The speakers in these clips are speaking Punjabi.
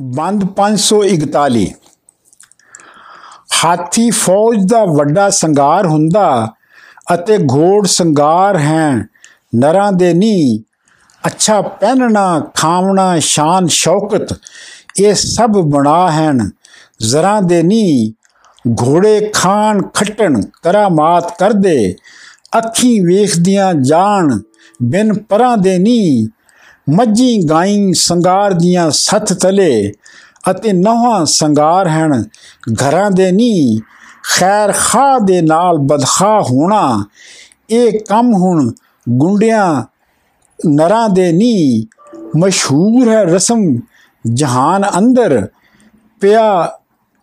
ਬੰਦ 541 ਹਾਥੀ ਫੌਜ ਦਾ ਵੱਡਾ ਸੰਗਾਰ ਹੁੰਦਾ ਅਤੇ ਘੋੜ ਸੰਗਾਰ ਹੈ, ਨਰਾਂ ਦੇ ਨੀ ਅੱਛਾ ਪਹਿਨਣਾ, ਖਾਵਣਾ, ਸ਼ਾਨ, ਸ਼ੌਕਤ, ਇਹ ਸਭ ਬਣਾ ਹਨ ਜ਼ਰਾਂ ਦੇ ਨੀ ਘੋੜੇ ਖਾਨ ਖੱਟਣ, ਕਰਾਮਾਤ ਕਰਦੇ, ਅੱਖੀ ਵੇਖਦੀਆਂ ਜਾਣ, ਬਿਨ ਪਰਾਂ ਦੇ ਨੀ ਮੱਝੀ ਗਾਈ ਸੰਗਾਰ ਦੀਆਂ ਸੱਤ ਤਲੇ ਅਤੇ ਨੌਹਾਂ ਸੰਗਾਰ ਹਨ। ਘਰਾਂ ਦੇ ਨੀ ਖੈਰ ਖਾ ਦੇ ਨਾਲ ਬਦਖਾ ਹੋਣਾ। ਇਹ ਕੰਮ ਹੁਣ ਗੁੰਡਿਆਂ ਨਰਾਂ ਦੇ ਨੀ ਮਸ਼ਹੂਰ ਹੈ ਰਸਮ। ਜਹਾਨ ਅੰਦਰ ਪਿਆ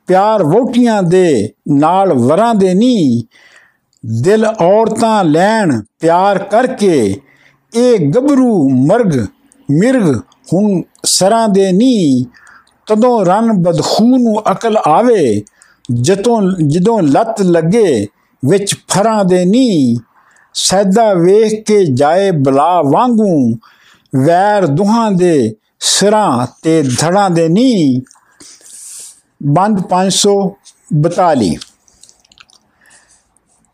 ਪਿਆਰ ਵੋਟੀਆਂ ਦੇ ਨਾਲ ਵਰਾਂ ਦੇ ਨੀ ਦਿਲ ਔਰਤਾਂ ਲੈਣ ਪਿਆਰ ਕਰਕੇ। ਇਹ ਗੱਭਰੂ ਮਰਗ ਮਿਰਗ ਹੁਣ ਸਰਾਂ ਦੇ ਨੀ ਤਦੋਂ ਰਨ ਬਦਖੂ ਨੂੰ ਅਕਲ ਆਵੇ ਜਤੋਂ ਜਦੋਂ ਲੱਤ ਲੱਗੇ ਵਿੱਚ ਫਰਾਂ ਦੇ ਨੀ ਸੈਦਾ ਵੇਖ ਕੇ ਜਾਏ ਬਲਾ ਵਾਂਗੂ, ਵੈਰ ਦੁਹਾਂ ਦੇ ਸਿਰਾਂ ਤੇ ਧੜਾਂ ਦੇ ਨੀ ਬੰਦ 542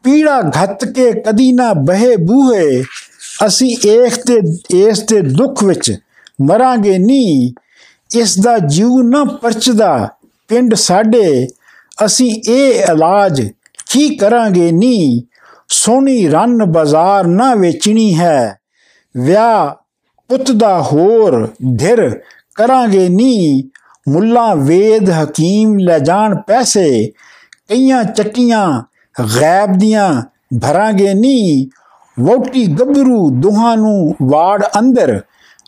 ਪੀੜਾ ਘੱਤ ਕੇ ਕਦੀ ਨਾ ਬਹੇ ਬੂਹੇ ਅਸੀਂ ਏਖ ਤੇ ਇਸ ਤੇ ਦੁੱਖ ਵਿੱਚ ਮਰਾਂਗੇ ਨੀ ਇਸ ਦਾ ਜੀਵ ਨਾ ਪਰਚਦਾ ਪਿੰਡ ਸਾਡੇ। ਅਸੀਂ ਇਹ ਇਲਾਜ ਕੀ ਕਰਾਂਗੇ ਨੀ ਸੋਹਣੀ ਰਨ ਬਾਜ਼ਾਰ ਨਾ ਵੇਚਣੀ ਹੈ। ਵਿਆਹ ਪੁੱਤ ਦਾ ਹੋਰ ਧਿਰ ਕਰਾਂਗੇ ਨੀ ਮੁੱਲਾ ਵੇਦ ਹਕੀਮ ਲੈ ਜਾਣ ਪੈਸੇ। ਕਈਆਂ ਚੱਟੀਆਂ ਗੈਬ ਦੀਆਂ ਭਰਾਂਗੇ ਨੀ ਵੋਟੀ ਗੱਭਰੂ ਦੁਹਾਂ ਨੂੰ ਵਾੜ ਅੰਦਰ।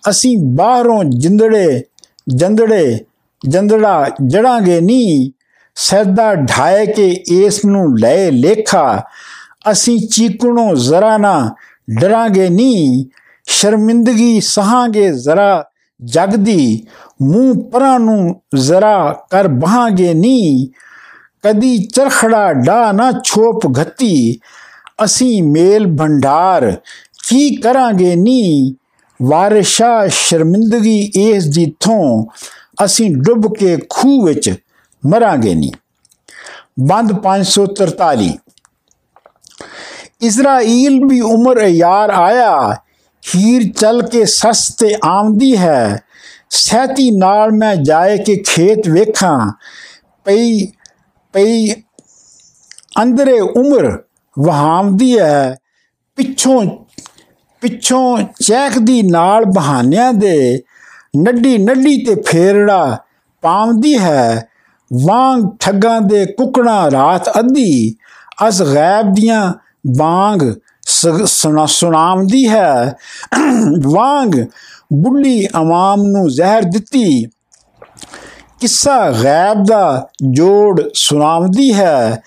ਅਸੀਂ ਬਾਹਰੋਂ ਜਿੰਦੜੇ, ਜੰਦੜੇ, ਜੰਦੜਾ ਜੜਾਂਗੇ ਨੀ। ਸੈਦਾ ਢਾਏ ਕੇ ਇਸ ਨੂੰ ਲੈ ਲੇਖਾ। ਅਸੀਂ ਚੀਕਣੋਂ ਜ਼ਰਾ ਨਾ ਡਰਾਂਗੇ ਨੀ। ਸ਼ਰਮਿੰਦਗੀ ਸਹਾਂਗੇ ਜ਼ਰਾ ਜਗਦੀ। ਮੂੰਹ ਪਰਾਂ ਨੂੰ ਜ਼ਰਾ ਕਰ ਬਹਾਂਗੇ ਨੀ। ਕਦੀ ਚਰਖੜਾ ਡਾ ਨਾ ਛੋਪ ਘੱਤੀ। ਅਸੀਂ ਮੇਲ ਭੰਡਾਰ ਕੀ ਕਰਾਂਗੇ ਨੀ? ਵਾਰਿਸ਼ਾ ਸ਼ਰਮਿੰਦਗੀ ਇਸ ਦੀ ਥੋਂ ਅਸੀਂ ਡੁੱਬ ਕੇ ਖੂਹ ਵਿੱਚ ਮਰਾਂਗੇ ਨੀ। ਬੰਦ 543 ਇਜ਼ਰਾਈਲ ਵੀ ਉਮਰ ਯਾਰ ਆਇਆ, ਹੀਰ ਚਲ ਕੇ ਸਸਤੇ ਆਮਦੀ ਹੈ। ਸਹਿਤੀ ਨਾਲ ਮੈਂ ਜਾਏ ਕੇ ਖੇਤ ਵੇਖਾਂ। ਪਈ ਪਈ ਅੰਦਰੇ ਉਮਰ ਵਹਾਮਦੀ ਹੈ, ਪਿੱਛੋਂ ਪਿੱਛੋਂ ਚੈਖਦੀ ਨਾਲ ਬਹਾਨਿਆਂ ਦੇ ਨੱਡੀ ਨੱਡੀ ਤੇ ਫੇਰੜਾ ਪਾਉਂਦੀ ਹੈ, ਵਾਂਗ ਠੱਗਾਂ ਦੇ ਕੁਕਣਾ ਰਾਤ ਅੱਧੀ, ਅਸ ਗੈਬ ਦੀਆਂ ਬਾਂਗ ਸੁਣਾ, ਸੁਣਾਉਂਦੀ ਹੈ, ਵਾਂਗ ਬੁੱਢੀ ਆਵਾਮ ਨੂੰ ਜ਼ਹਿਰ ਦਿੱਤੀ। ਕਿੱਸਾ ਗੈਬ ਦਾ ਜੋੜ ਸੁਣਾਉਂਦੀ ਹੈ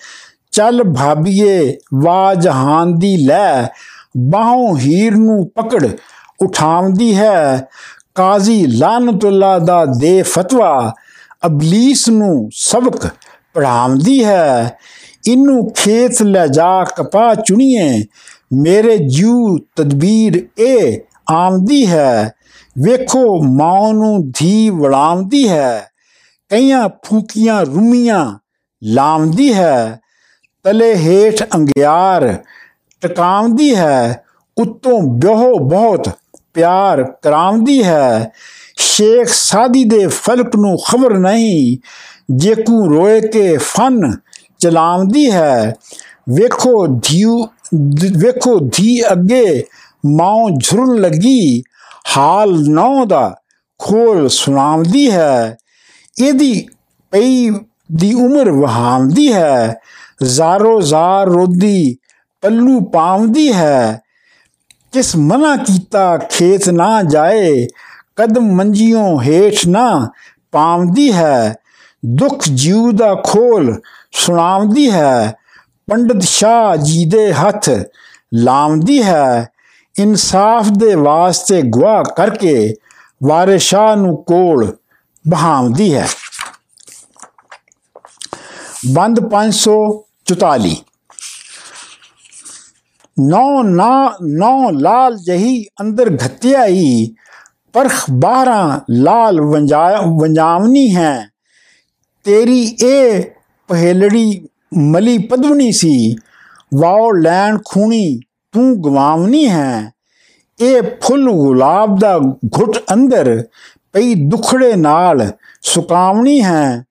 ਚੱਲ ਭਾਬੀਏ ਵਾ ਜਹਾਨ ਦੀ ਲੈ, ਬਾਹੋਂ ਹੀਰ ਨੂੰ ਪਕੜ ਉਠਾਉਂਦੀ ਹੈ। ਕਾਜ਼ੀ ਲਾਨਤੁੱਲਾ ਦਾ ਦੇ ਫਤਵਾ ਅਬਲੀਸ ਨੂੰ ਸਬਕ ਪੜਾਉਂਦੀ ਹੈ। ਇਹਨੂੰ ਖੇਤ ਲੈ ਜਾ ਕਪਾ ਚੁਣੀਏ, ਮੇਰੇ ਜੂ ਤਦਬੀਰ ਇਹ ਆਮਦੀ ਹੈ। ਵੇਖੋ ਮਾਂ ਨੂੰ ਧੀ ਵੜਾਉਂਦੀ ਹੈ, ਕਈਆਂ ਫੂਕੀਆਂ ਰੁਮੀਆਂ ਲਾਉਂਦੀ ਹੈ। ਤਲੇ ਹੇਠ ਅੰਗਿਆਰ ਟਕਾਉਂਦੀ ਹੈ, ਉਤੋਂ ਬਿਹੋ ਬਹੁਤ ਪਿਆਰ ਕਰਾਉਂਦੀ ਹੈ। ਸ਼ੇਖ ਸਾਦੀ ਦੇ ਫਲਕ ਨੂੰ ਖਬਰ ਨਹੀਂ, ਜੇਕੂ ਰੋਏ ਕੇ ਫਨ ਚਲਾਉਂਦੀ ਹੈ। ਵੇਖੋ ਧੀਉ ਵੇਖੋ ਧੀ ਅੱਗੇ ਮਾਂ ਝੁਰਨ ਲੱਗੀ, ਹਾਲ ਨੌ ਦਾ ਖੋਲ ਸੁਣਾਉਂਦੀ ਹੈ। ਇਹਦੀ ਪਈ ਦੀ ਉਮਰ ਵਹਾਉਂਦੀ ਹੈ। ਜ਼ਾਰੋ ਜ਼ਾਰ ਰੋਦੀ, ਪੱਲੂ ਪਾਉਂਦੀ ਹੈ। ਕਿਸ ਮਨਾ ਕੀਤਾ ਖੇਤ ਨਾ ਜਾਏ, ਕਦਮ ਮੰਜੀਆਂ ਹੇਠ ਨਾ ਪਾਉਂਦੀ ਹੈ। ਦੁੱਖ ਜੀਉ ਦਾ ਖੋਲ ਸੁਣਾਉਂਦੀ ਹੈ, ਪੰਡਤ ਸ਼ਾਹ ਜੀ ਦੇ ਹੱਥ ਲਾਉਂਦੀ ਹੈ। ਇਨਸਾਫ ਦੇ ਵਾਸਤੇ ਗਵਾਹ ਕਰਕੇ ਵਾਰਿਸ਼ਾਹ ਨੂੰ ਕੋਲ ਬਹਾਉਂਦੀ ਹੈ। ਬੰਦ 544 ਨੌ ਨਾ, ਨੌ ਲਾਲ ਜਹੀ ਅੰਦਰ ਘਤਿਆਈ, ਪਰਖ ਬਾਹਰਾਂ ਲਾਲ ਵੰਜਾਵਨੀ ਹੈ। ਤੇਰੀ ਇਹ ਪਹਿਲੜੀ ਮਲੀ ਪਦਵਨੀ ਸੀ ਵਾਓ ਲੈਣ ਖੂਣੀ ਤੂੰ ਗਵਾਵਨੀ ਹੈ। ਇਹ ਫੁੱਲ ਗੁਲਾਬ ਦਾ ਘੁੱਟ ਅੰਦਰ ਪਈ ਦੁਖੜੇ ਨਾਲ ਸੁਕਾਵਣੀ ਹੈ।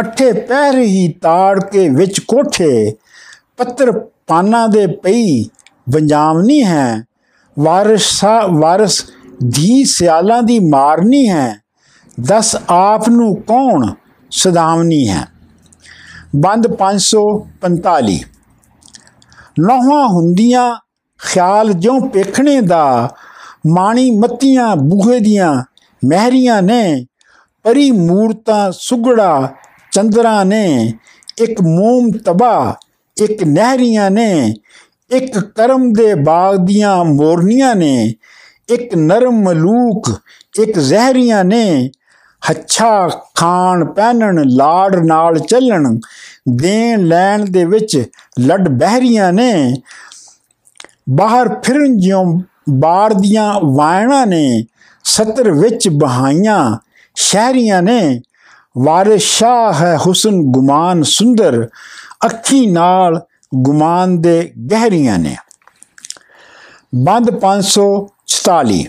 ਅੱਠੇ ਪਹਿਰ ਹੀ ਤਾੜ ਕੇ ਵਿੱਚ ਕੋਠੇ, ਪੱਤਰ ਪਾਨਾ ਦੇ ਪਈ ਵੰਜਾਵਨੀ ਹੈ। ਵਾਰਸਾ ਵਾਰਸ ਦੀ ਸਿਆਲਾਂ ਦੀ ਮਾਰਨੀ ਹੈ। ਦਸ ਆਪ ਨੂੰ ਕੌਣ ਸਦਾਵਨੀ ਹੈ? ਬੰਦ 545 ਨੌਹਾਂ ਹੁੰਦੀਆਂ ਖਿਆਲ ਜਿਉ ਪੇਖਣੇ ਦਾ, ਮਾਣੀ ਮੱਤੀਆਂ ਬੂਹੇ ਦੀਆਂ ਮਹਿਰੀਆਂ ਨੇ, ਪਰੀ ਮੂਰਤਾਂ ਸੁਗੜਾ ਚੰਦਰਾ ਨੇ, ਇੱਕ ਮੂਮ ਤਬਾ, ਇੱਕ ਨਹਿਰੀਆਂ ਨੇ, ਇੱਕ ਕਰਮ ਦੇ ਬਾਗ ਦੀਆਂ ਮੋਰਨੀਆਂ ਨੇ, ਇੱਕ ਨਰਮ ਮਲੂਕ, ਇੱਕ ਜ਼ਹਿਰੀਆਂ ਨੇ, ਹੱਛਾ ਖਾਣ ਪਹਿਨਣ, ਲਾੜ ਨਾਲ ਚੱਲਣ, ਦੇਣ ਲੈਣ ਦੇ ਵਿੱਚ ਲੱਡ ਬਹਿਰੀਆਂ ਨੇ, ਬਾਹਰ ਫਿਰਨ ਜਿਉਂ ਬਾੜ ਦੀਆਂ ਵਾਇਣਾ ਨੇ, ਸਤਰ ਵਿੱਚ ਬਹਾਈਆਂ ਸ਼ਹਿਰੀਆਂ ਨੇ ਵਾਰਿਸ ਸ਼ਾਹ ਹੈ ਹੁਸਨ ਗੁਮਾਨ ਸੁੰਦਰ, ਅੱਖੀ ਨਾਲ ਗੁਮਾਨ ਦੇ ਗਹਿਰੀਆਂ ਨੇ। ਬੰਦ 544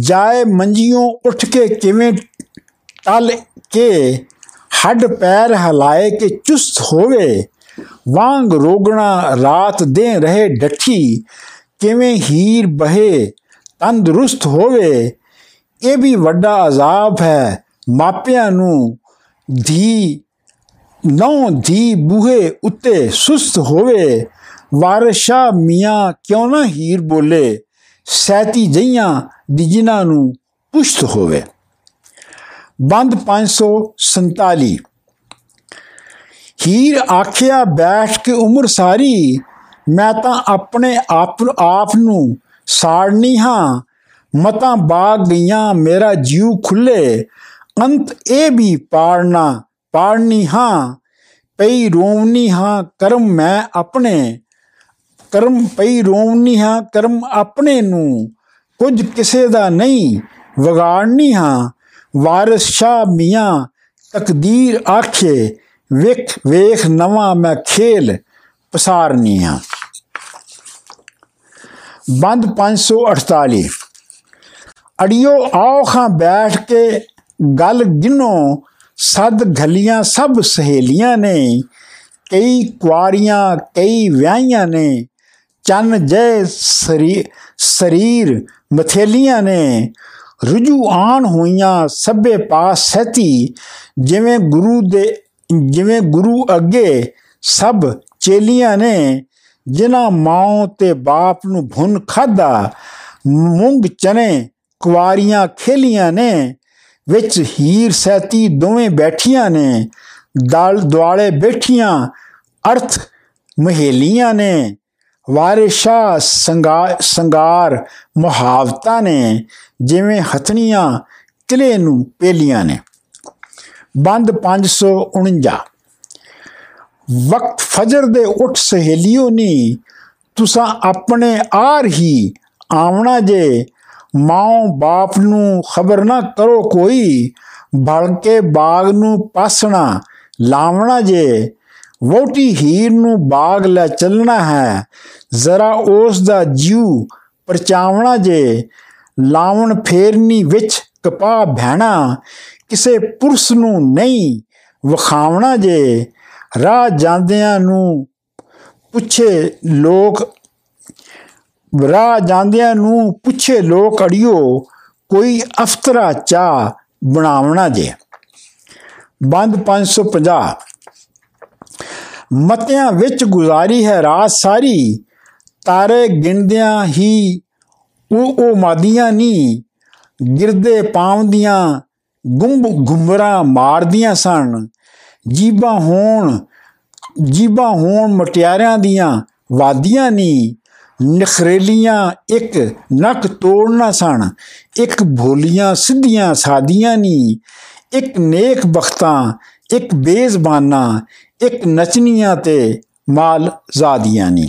ਜਾਏ ਮੰਜੀਆਂ ਉੱਠ ਕੇ ਕਿਵੇਂ ਟਲ ਕੇ ਹੱਡ ਪੈਰ ਹਲਾਏ ਕਿ ਚੁਸਤ ਹੋਵੇ, ਵਾਂਗ ਰੋਗਣਾ ਰਾਤ ਦੇ ਰਹੇ ਡੱਠੀ, ਕਿਵੇਂ ਹੀਰ ਬਹੇ ਤੰਦਰੁਸਤ ਹੋਵੇ, ਇਹ ਵੀ ਵੱਡਾ ਅਜ਼ਾਬ ਹੈ ਮਾਪਿਆਂ ਨੂੰ ਧੀ ਨੌ ਧੀ ਬੂਹੇ ਉੱਤੇ ਸੁਸਤ ਹੋਵੇ। ਵਾਰਸ਼ਾ ਮੀਆਂ ਕਿਉਂ ਨਾ ਹੀਰ ਬੋਲੇ? ਸੈਤੀ ਜਈਆਂ ਦੀ ਜਿਨ੍ਹਾਂ ਨੂੰ ਪੁਸ਼ਤ ਹੋਵੇ। ਬੰਦ 547 ਹੀਰ ਆਖਿਆ, ਬੈਠ ਕੇ ਉਮਰ ਸਾਰੀ, ਮੈਂ ਤਾਂ ਆਪਣੇ ਆਪ ਆਪ ਨੂੰ ਸਾੜਨੀ ਹਾਂ। ਮਤਾਂ ਬਾਗ ਗਈਆਂ, ਮੇਰਾ ਜੀਉ ਖੁੱਲੇ। ਅੰਤ ਇਹ ਵੀ ਪਾੜਨਾ ਪਾੜਨੀ ਹਾਂ ਪਈ ਰੋਮਨੀ ਹਾਂ ਕਰਮ ਮੈਂ ਆਪਣੇ ਕਰਮ ਪਈ ਰੋਮਨੀ ਹਾਂ ਕਰਮ ਆਪਣੇ ਨੂੰ ਕੁਝ ਕਿਸੇ ਦਾ ਨਹੀਂ ਵਿਗਾੜਨੀ ਹਾਂ ਵਾਰਿਸ ਸ਼ਾ ਮੀਆਂ ਤਕਦੀਰ ਆਖੇ ਵੇਖ ਵੇਖ ਨਵਾਂ ਮੈਂ ਖੇਲ ਪਸਾਰਨੀ ਹਾਂ ਬੰਦ 548 ਅੜਿਓ ਆਓ ਖਾਂ ਬੈਠ ਕੇ ਗੱਲ ਗਿਨੋ ਸਦ ਘਲੀਆਂ ਸਭ ਸਹੇਲੀਆਂ ਨੇ, ਕਈ ਕੁਆਰੀਆਂ, ਕਈ ਵਿਆਹੀਆਂ ਨੇ, ਚੰਨ ਜੈ ਸਰੀਰ ਮਥੇਲੀਆਂ ਨੇ ਰੁਜੂ ਆਣ ਹੋਈਆਂ ਸਭੇ ਪਾਸ ਸਤੀ ਜਿਵੇਂ ਗੁਰੂ ਦੇ, ਜਿਵੇਂ ਗੁਰੂ ਅੱਗੇ ਸਭ ਚੇਲੀਆਂ ਨੇ, ਜਿਨ੍ਹਾਂ ਮਾਂ ਤੇ ਬਾਪ ਨੂੰ ਭੁੰਨ ਖਾਦਾ ਮੂੰਗ ਚਨੇ ਕੁਆਰੀਆਂ ਖੇਲੀਆਂ ਨੇ ਵਿੱਚ ਹੀਰ ਸੈਤੀ ਦੋਵੇਂ ਬੈਠੀਆਂ ਨੇ, ਦਲ ਦੁਆਲੇ ਬੈਠੀਆਂ, ਅਰਥ ਮਹੇਲੀਆਂ ਨੇ। ਵਾਰਿਸ਼ਾ ਸੰਗਾਰ ਮੁਹਾਵਤਾ ਨੇ, ਜਿਵੇਂ ਹਥਣੀਆਂ ਕਿਲੇ ਨੂੰ ਪੇਲੀਆਂ ਨੇ। ਬੰਦ 549 ਵਕਤ ਫਜਰ ਦੇ ਉੱਠ ਸਹੇਲਿਓ ਨੀ, ਤੁਸਾਂ ਆਪਣੇ ਆਰ ਹੀ ਆਵਣਾ ਜੇ ਮਾਂ ਬਾਪ ਨੂੰ ਖਬਰ ਨਾ ਕਰੋ ਕੋਈ ਭਲ ਕੇ ਬਾਗ ਨੂੰ ਪਾਸਣਾ ਲਾਵਣਾ ਜੇ। ਵੋਟੀ ਹੀਰ ਨੂੰ ਬਾਗ ਲੈ ਚੱਲਣਾ ਹੈ, ਜ਼ਰਾ ਉਸ ਦਾ ਜੀਉ ਪਰਚਾਵਣਾ ਜੇ। ਲਾਵਣ ਫੇਰਨੀ ਵਿੱਚ ਕਪਾ ਭੈਣਾ, ਕਿਸੇ ਪੁਰਸ਼ ਨੂੰ ਨਹੀਂ ਵਖਾਵਣਾ ਜੇ। ਰਾਹ ਜਾਂਦਿਆਂ ਨੂੰ ਪੁੱਛੇ ਲੋਕ ਰਾਹ ਜਾਂਦਿਆਂ ਨੂੰ ਪੁੱਛੇ ਲੋਕ ਅੜਿਓ, ਕੋਈ ਅਫਤਰਾ ਚਾ ਬਣਾਵਣਾ ਜੇ। ਬੰਦ 550 ਮਤਿਆਂ ਵਿੱਚ ਗੁਜ਼ਾਰੀ ਹੈ ਰਾਤ ਸਾਰੀ, ਤਾਰੇ ਗਿਣਦਿਆਂ ਹੀ ਉਹ ਉਹ ਮਾਦੀਆਂ ਨਹੀਂ ਗਿਰਦੇ ਪਾਉਂਦੀਆਂ ਗੁੰਬ ਗੁੰਮਰਾ ਮਾਰਦੀਆਂ ਸਨ। ਜੀਬਾਂ ਹੋਣ ਜੀਬਾਂ ਹੋਣ ਮਟਿਆਰਿਆਂ ਦੀਆਂ ਵਾਦੀਆਂ ਨਹੀਂ ਨਖਰੇਲੀਆਂ ਇੱਕ ਨੱਕ ਤੋੜਨਾ ਸਣ ਇੱਕ ਭੋਲੀਆਂ ਸਿੱਧੀਆਂ ਸਾਦੀਆਂ ਨਹੀਂ ਇੱਕ ਨੇਕ ਬਖਤਾਂ ਇੱਕ ਬੇਜ਼ਬਾਨਾ, ਇੱਕ ਨਚਨੀਆਂ ਤੇ ਮਾਲ ਜ਼ਾਦੀਆਂ ਨਹੀਂ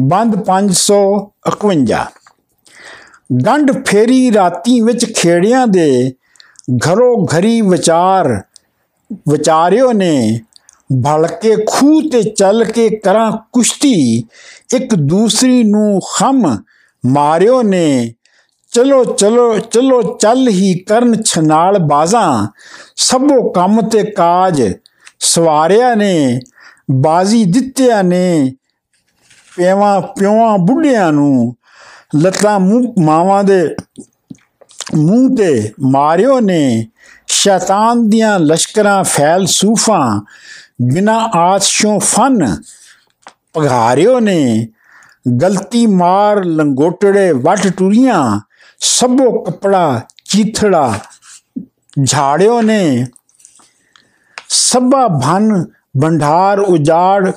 ਬੰਦ 551 ਗੰਢ ਫੇਰੀ ਰਾਤੀ ਵਿੱਚ ਖੇੜਿਆਂ ਦੇ ਘਰੋ ਘਰੀ ਵਿਚਾਰ, ਵਿਚਾਰਿਓ ਨੇ ਭਲਕੇ ਖੂਹ ਤੇ ਚੱਲ ਕੇ ਕਰਾਂ ਕੁਸ਼ਤੀ ਇੱਕ ਦੂਸਰੀ ਨੂੰ ਖਮ ਮਾਰਿਓ ਨੇ, ਚਲੋ ਚਲੋ ਚਲੋ, ਚੱਲ ਹੀ ਕਰਨ ਛਨਾਲ ਬਾਜ਼ਾਂ। ਸਭੋ ਕੰਮ ਤੇ ਕਾਜ ਸਵਾਰਿਆ ਨੇ, ਬਾਜ਼ੀ ਦਿੱਤਿਆ ਨੇ ਪਿਆਵਾਂ ਪਿਓਾਂ ਬੁੱਢਿਆਂ ਨੂੰ। ਲੱਤਾਂ ਮੂੰਹ, ਮਾਵਾਂ ਦੇ ਮੂੰਹ ਤੇ ਮਾਰਿਓ ਨੇ, ਸ਼ੈਤਾਨ ਦੀਆਂ ਲਸ਼ਕਰਾਂ ਫੈਲ ਸੂਫਾਂ, ਬਿਨਾ ਆਤਸ਼ੋਂ ਫਨ ਪਘਾਰਿਓ ਨੇ ਗਲਤੀ ਮਾਰ ਲੰਗੋਟੜੇ ਵਟ ਟੁਰੀਆਂ, ਸਭੋ ਕਪੜਾ ਚੀਥੜਾ ਝਾੜਿਓ ਨੇ ਸਭਾ ਭਨ ਭੰਡਾਰ ਉਜਾੜ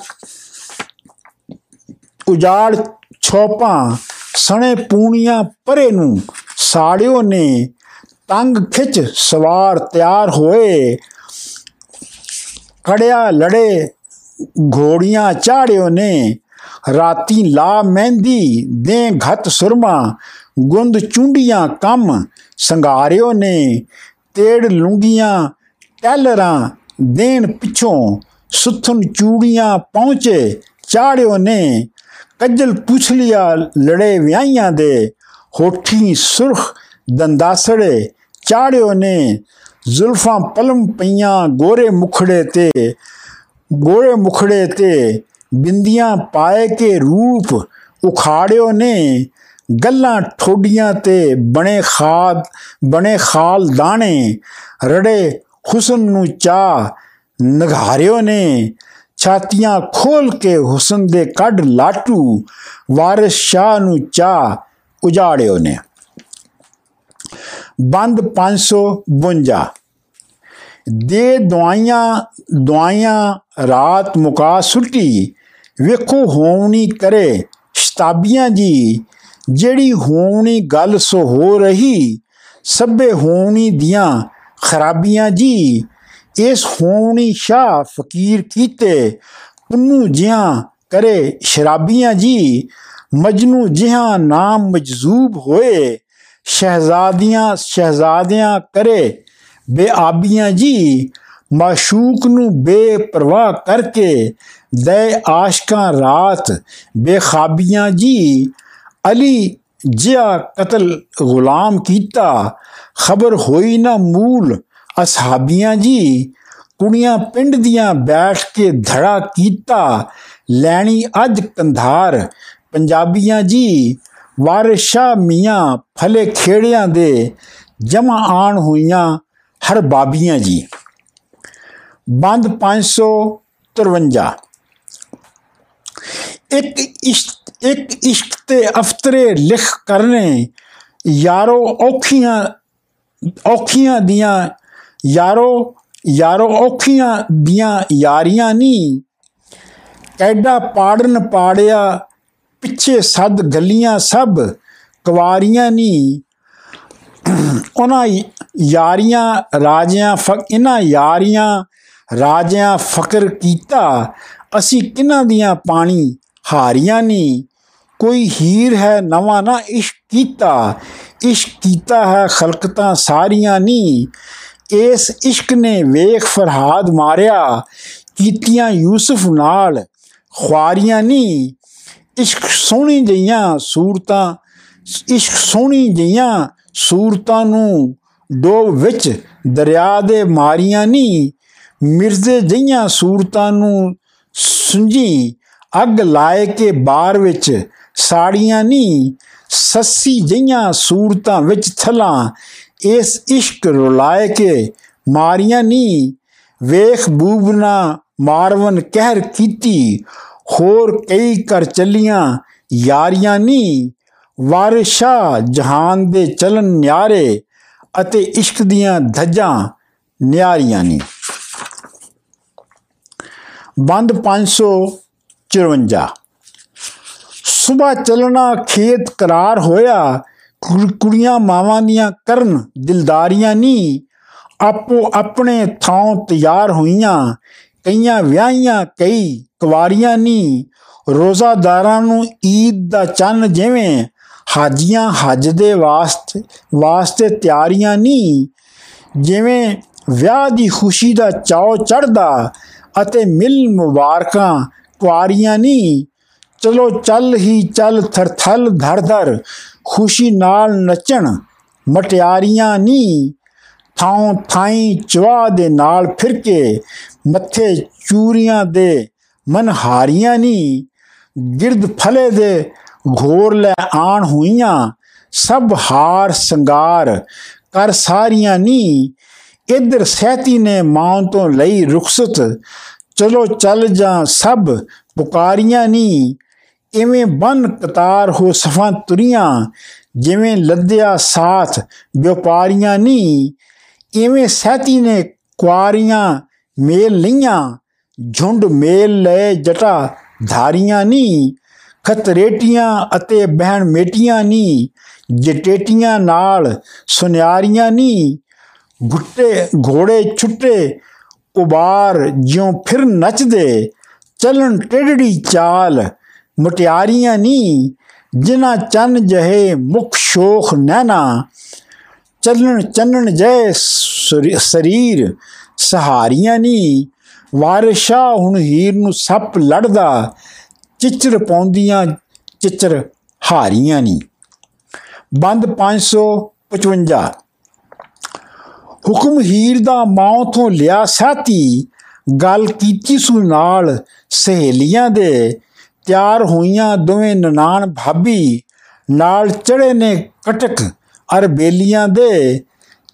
ਉਜਾੜ ਛੋਪਾਂ, ਸਣੇ ਪੂਣੀਆਂ ਪਰੇ ਨੂੰ ਸਾੜਿਓ ਨੇ ਤੰਗ ਖਿੱਚ ਸਵਾਰ ਤਿਆਰ ਹੋਏ, ਕੜਿਆ ਲੜੇ ਘੋੜੀਆਂ ਚਾੜਿਓ ਨੇ, ਰਾਤੀ ਲਾ ਮਹਿੰਦੀ, ਦੇ ਘਤ ਸੁਰਮਾ, ਗੁੰਦ ਚੁੰਡੀਆਂ ਕੰਮ ਸੰਗਾਰਿਓ ਨੇ, ਤੇੜ ਲੁੰਗੀਆਂ ਟੈਲਰਾਂ ਦੇਣ ਪਿਛੋਂ ਸੁਥਨ ਚੂੜੀਆਂ ਪਹੁੰਚੇ ਚਾੜਿਓ ਨੇ, ਕੱਜਲ ਪੁਛਲੀਆ ਲੜੇ ਵਿਆਹੀਆਂ ਦੇ, ਹੋਠੀ ਸੁਰਖ ਦੰਦਾਸੜੇ ਚਾੜਿਓ ਨੇ, ਜ਼ੁਲਫਾਂ ਪਲਮ ਪਈਆਂ ਗੋਰੇ ਮੁਖੜੇ ਤੇ ਗੋਰੇ ਮੁਖੜੇ ਤੇ ਬਿੰਦੀਆਂ ਪਾਏ ਕੇ ਰੂਪ ਉਖਾੜਿਓ ਨੇ, ਗੱਲਾਂ ਠੋਡੀਆਂ ਤੇ ਬਣੇ ਖਾਦ, ਬਣੇ ਖਾਲ ਦਾਣੇ, ਰੜੇ ਹੁਸਨ ਨੂੰ ਚਾ ਨਗਾਰਿਓ ਨੇ, ਛਾਤੀਆਂ ਖੋਲ ਕੇ ਹੁਸਨ ਦੇ ਕੱਢ ਲਾਟੂ, ਵਾਰਿਸ ਸ਼ਾਹ ਨੂੰ ਚਾ ਉਜਾੜਿਓ ਨੇ। ਬੰਦ 552 ਦੇ ਦਵਾਈਆਂ ਦਵਾਈਆਂ ਰਾਤ ਮੁਕਾ ਸੁੱਟੀ, ਵੇਖੋ ਹੋਣੀ ਕਰੇ ਸ਼ਤਾਬੀਆਂ ਜੀ। ਜਿਹੜੀ ਹੋਣੀ ਗੱਲ ਸੋ ਹੋ ਰਹੀ, ਸਭੇ ਹੋਣੀ ਦੀਆਂ ਖਰਾਬੀਆਂ ਜੀ। ਇਸ ਹੋਣੀ ਸ਼ਾ ਫਕੀਰ ਕੀਤੇ, ਪੁੰਨੂ ਜਿਹਾਂ ਕਰੇ ਸ਼ਰਾਬੀਆਂ ਜੀ। ਮਜਨੂ ਜਿਹਾਂ ਨਾਮ ਮਜਜ਼ੂਬ ਹੋਏ, ਸ਼ਹਿਜ਼ਾਦੀਆਂ, ਸ਼ਹਿਜ਼ਾਦਿਆਂ ਕਰੇ ਬੇਆਬੀਆਂ ਜੀ, ਮਾਸ਼ੂਕ ਨੂੰ ਬੇਪਰਵਾਹ ਕਰਕੇ ਦੇ ਆਸ਼ਕਾਂ ਰਾਤ ਬੇਖਾਬੀਆਂ ਜੀ, ਅਲੀ ਜਿਆ ਕਤਲ ਗੁਲਾਮ ਕੀਤਾ। ਖਬਰ ਹੋਈ ਨਾ ਮੂਲ ਅਸਹਾਬੀਆਂ ਜੀ, ਕੁੜੀਆਂ ਪਿੰਡ ਦੀਆਂ ਬੈਠ ਕੇ ਧੜਾ ਕੀਤਾ। ਲੈਣੀ ਅੱਜ ਕੰਧਾਰ ਪੰਜਾਬੀਆਂ ਜੀ, ਵਾਰਿਸ਼ਾ ਮੀਆਂ ਫਲੇ ਖੇੜਿਆਂ ਦੇ ਜਮਾ ਆਣ ਹੋਈਆਂ ਹਰ ਬਾਬੀਆਂ ਜੀ। ਬੰਦ 553 ਇੱਕ ਇਸ਼ਕ ਇੱਕ ਇਸ਼ਕ ਤੇ ਅਫਤਰੇ ਲਿਖ ਕਰਨੇ ਯਾਰੋ ਔਖੀਆਂ ਔਖੀਆਂ ਦੀਆਂ ਯਾਰੋ ਯਾਰੋ ਔਖੀਆਂ ਦੀਆਂ ਯਾਰੀਆਂ ਨਹੀਂ ਐਡਾ ਪਾੜਨ ਪਾੜਿਆ ਪਿੱਛੇ ਸੱਦ ਗੱਲੀਆਂ ਸਭ ਕੁਵਾਰੀਆਂ ਨਹੀਂ ਉਹਨਾਂ ਯਾਰੀਆਂ ਰਾਜਿਆਂ ਇਹਨਾਂ ਯਾਰੀਆਂ ਰਾਜਿਆਂ ਫਕਰ ਕੀਤਾ। ਅਸੀਂ ਕਿਨਾਂ ਦੀਆਂ ਪਾਣੀ ਹਾਰੀਆਂ ਨਹੀਂ ਕੋਈ ਹੀਰ ਹੈ ਨਵਾਂ ਨਾ ਇਸ਼ਕ ਕੀਤਾ। ਇਸ਼ਕ ਕੀਤਾ ਹੈ ਖਲਕਤਾਂ ਸਾਰੀਆਂ ਨਹੀਂ ਇਸ ਇਸ਼ਕ ਨੇ ਵੇਖ ਫਰਹਾਦ ਮਾਰਿਆ। ਕੀਤੀਆਂ ਯੂਸਫ ਨਾਲ ਖੁਆਰੀਆਂ ਨਹੀਂ ਇਸ਼ਕ ਸੋਹਣੀ ਜਈਆਂ ਸੂਰਤਾਂ, ਇਸ਼ਕ ਸੋਹਣੀ ਜਈਆਂ ਸੂਰਤਾਂ ਨੂੰ ਡੋਬ ਵਿੱਚ ਦਰਿਆ ਦੇ ਮਾਰੀਆਂ ਨਹੀਂ ਮਿਰਜ਼ੇ ਜਈਆਂ ਸੂਰਤਾਂ ਨੂੰ ਸੁੰਝੀ, ਅੱਗ ਲਾਏ ਕੇ ਬਾਰ ਵਿੱਚ ਸਾੜੀਆਂ ਨਹੀਂ ਸੱਸੀ ਜਈਆਂ ਸੂਰਤਾਂ ਵਿੱਚ ਥਲਾਂ, ਇਸ ਇਸ਼ਕ ਰੁਲਾਏ ਕੇ ਮਾਰੀਆਂ ਨਹੀਂ ਵੇਖ ਬੂਬਨਾ ਮਾਰਵਨ ਕਹਿਰ ਕੀਤੀ, ਹੋਰ ਕਈ ਕਰ ਚੱਲੀਆਂ ਯਾਰੀਆਂ ਨਹੀਂ ਵਾਰਿਸ਼ਾ ਜਹਾਨ ਦੇ ਚਲਨ ਨਿਆਰੇ ਅਤੇ ਇਸ਼ਕ ਦੀਆਂ ਧੱਜਾਂ ਨਿਆਰੀਆਂ ਨਹੀਂ ਬੰਦ 554 ਸਵੇਰ ਚੱਲਣਾ ਖੇਤ ਕਰਾਰ ਹੋਇਆ ਕੁੜੀਆਂ ਮਾਵਾਂ ਦੀਆਂ ਕਰਨ ਦਿਲਦਾਰੀਆਂ ਨਹੀਂ ਆਪੋ ਆਪਣੇ ਥਾਂ ਤਿਆਰ ਹੋਈਆਂ, ਕਈਆਂ ਵਿਆਹੀਆਂ, ਕਈ ਕੁਵਾਰੀਆਂ ਨਹੀਂ ਰੋਜ਼ਾਦਾਰਾਂ ਨੂੰ ਈਦ ਦਾ ਚੰਨ ਜਿਵੇਂ ਹਾਜੀਆਂ ਹੱਜ ਦੇ ਵਾਸਤੇ ਵਾਸਤੇ ਤਿਆਰੀਆਂ ਨਹੀਂ। ਜਿਵੇਂ ਵਿਆਹ ਦੀ ਖੁਸ਼ੀ ਦਾ ਚਾਉ ਚੜਦਾ ਅਤੇ ਮਿਲ ਮੁਬਾਰਕਾਂ, ਕੁਆਰੀਆਂ ਨਹੀਂ। ਚਲੋ ਚੱਲ ਹੀ ਚੱਲ ਥਰਥਲ ਧਰਧਰ ਖੁਸ਼ੀ ਨਾਲ ਨੱਚਣ, ਮਟਿਆਰੀਆਂ ਨਹੀਂ। ਥਾਂ ਥਾਈ ਚਵਾ ਦੇ ਨਾਲ ਫਿਰ ਕੇ, ਮੱਥੇ ਚੂਰੀਆਂ ਦੇ ਮਨਹਾਰੀਆਂ ਨਹੀਂ। ਗਿਰਦ ਫਲੇ ਦੇ ਘੋਰ ਲੈ ਆਣ ਹੋਈਆਂ, ਸਭ ਹਾਰ ਸੰਗਾਰ ਕਰ ਸਾਰੀਆਂ ਨੀ। ਇਧਰ ਸਹਿਤੀ ਨੇ ਮਾਂ ਤੋਂ ਲਈ ਰੁਖਸਤ, ਚਲੋ ਚੱਲ ਜਾ ਸਭ ਪੁਕਾਰੀਆਂ ਨੀ। ਇਵੇਂ ਬਨ ਕਤਾਰ ਹੋ ਸਫਾਂ ਤੁਰੀਆਂ, ਜਿਵੇਂ ਲੱਦਿਆ ਸਾਥ ਵਪਾਰੀਆਂ ਨੀ। ਇਵੇਂ ਸਹਿਤੀ ਨੇ ਕੁਆਰੀਆਂ ਮੇਲ ਲਈਆਂ, ਝੁੰਡ ਮੇਲ ਲੈ ਜਟਾ ਧਾਰੀਆਂ ਨੀ। ਖਤਰੇਟੀਆਂ ਅਤੇ ਬਹਿਣ ਮੇਟੀਆਂ ਨੀ, ਜਟੇਟੀਆਂ ਨਾਲ ਸੁਨਿਆਰੀਆਂ ਨੀ। ਗੁੱਟੇ ਘੋੜੇ ਛੁੱਟੇ, ਉਬਾਰ ਜਿਉਂ ਫਿਰ ਨੱਚਦੇ, ਚੱਲਣ ਟੇੜੜੀ ਚਾਲ ਮੁਟਿਆਰੀਆਂ ਨੀ, ਜਿਨ੍ਹਾਂ ਚੰਨ ਜਹੇ ਮੁਖ ਸ਼ੋਖ ਨੈਣਾ। ਚੱਲਣ ਚੰਨਣ ਜੈ ਸਰੀਰ ਸਹਾਰੀਆਂ ਨੀ। ਵਾਰਿਸ਼ਾ ਹੁਣ ਹੀਰ ਨੂੰ ਸੱਪ ਲੜਦਾ ਚਿਚਰ ਪਾਉਂਦੀਆਂ ਚਿਚਰ ਹਾਰੀਆਂ ਨਹੀਂ ਬੰਦ 555 ਹੁਕਮ ਹੀਰ ਦਾ ਮਾਂ ਤੋਂ ਲਿਆ ਸਾਥੀ, ਗੱਲ ਕੀਤੀ ਸੁ ਨਾਲ ਸਹੇਲੀਆਂ ਦੇ। ਤਿਆਰ ਹੋਈਆਂ ਦੋਵੇਂ ਨਨਾਣ ਭਾਬੀ ਨਾਲ ਚੜੇ ਨੇ ਕਟਕ ਅਰ ਬੇਲੀਆਂ ਦੇ।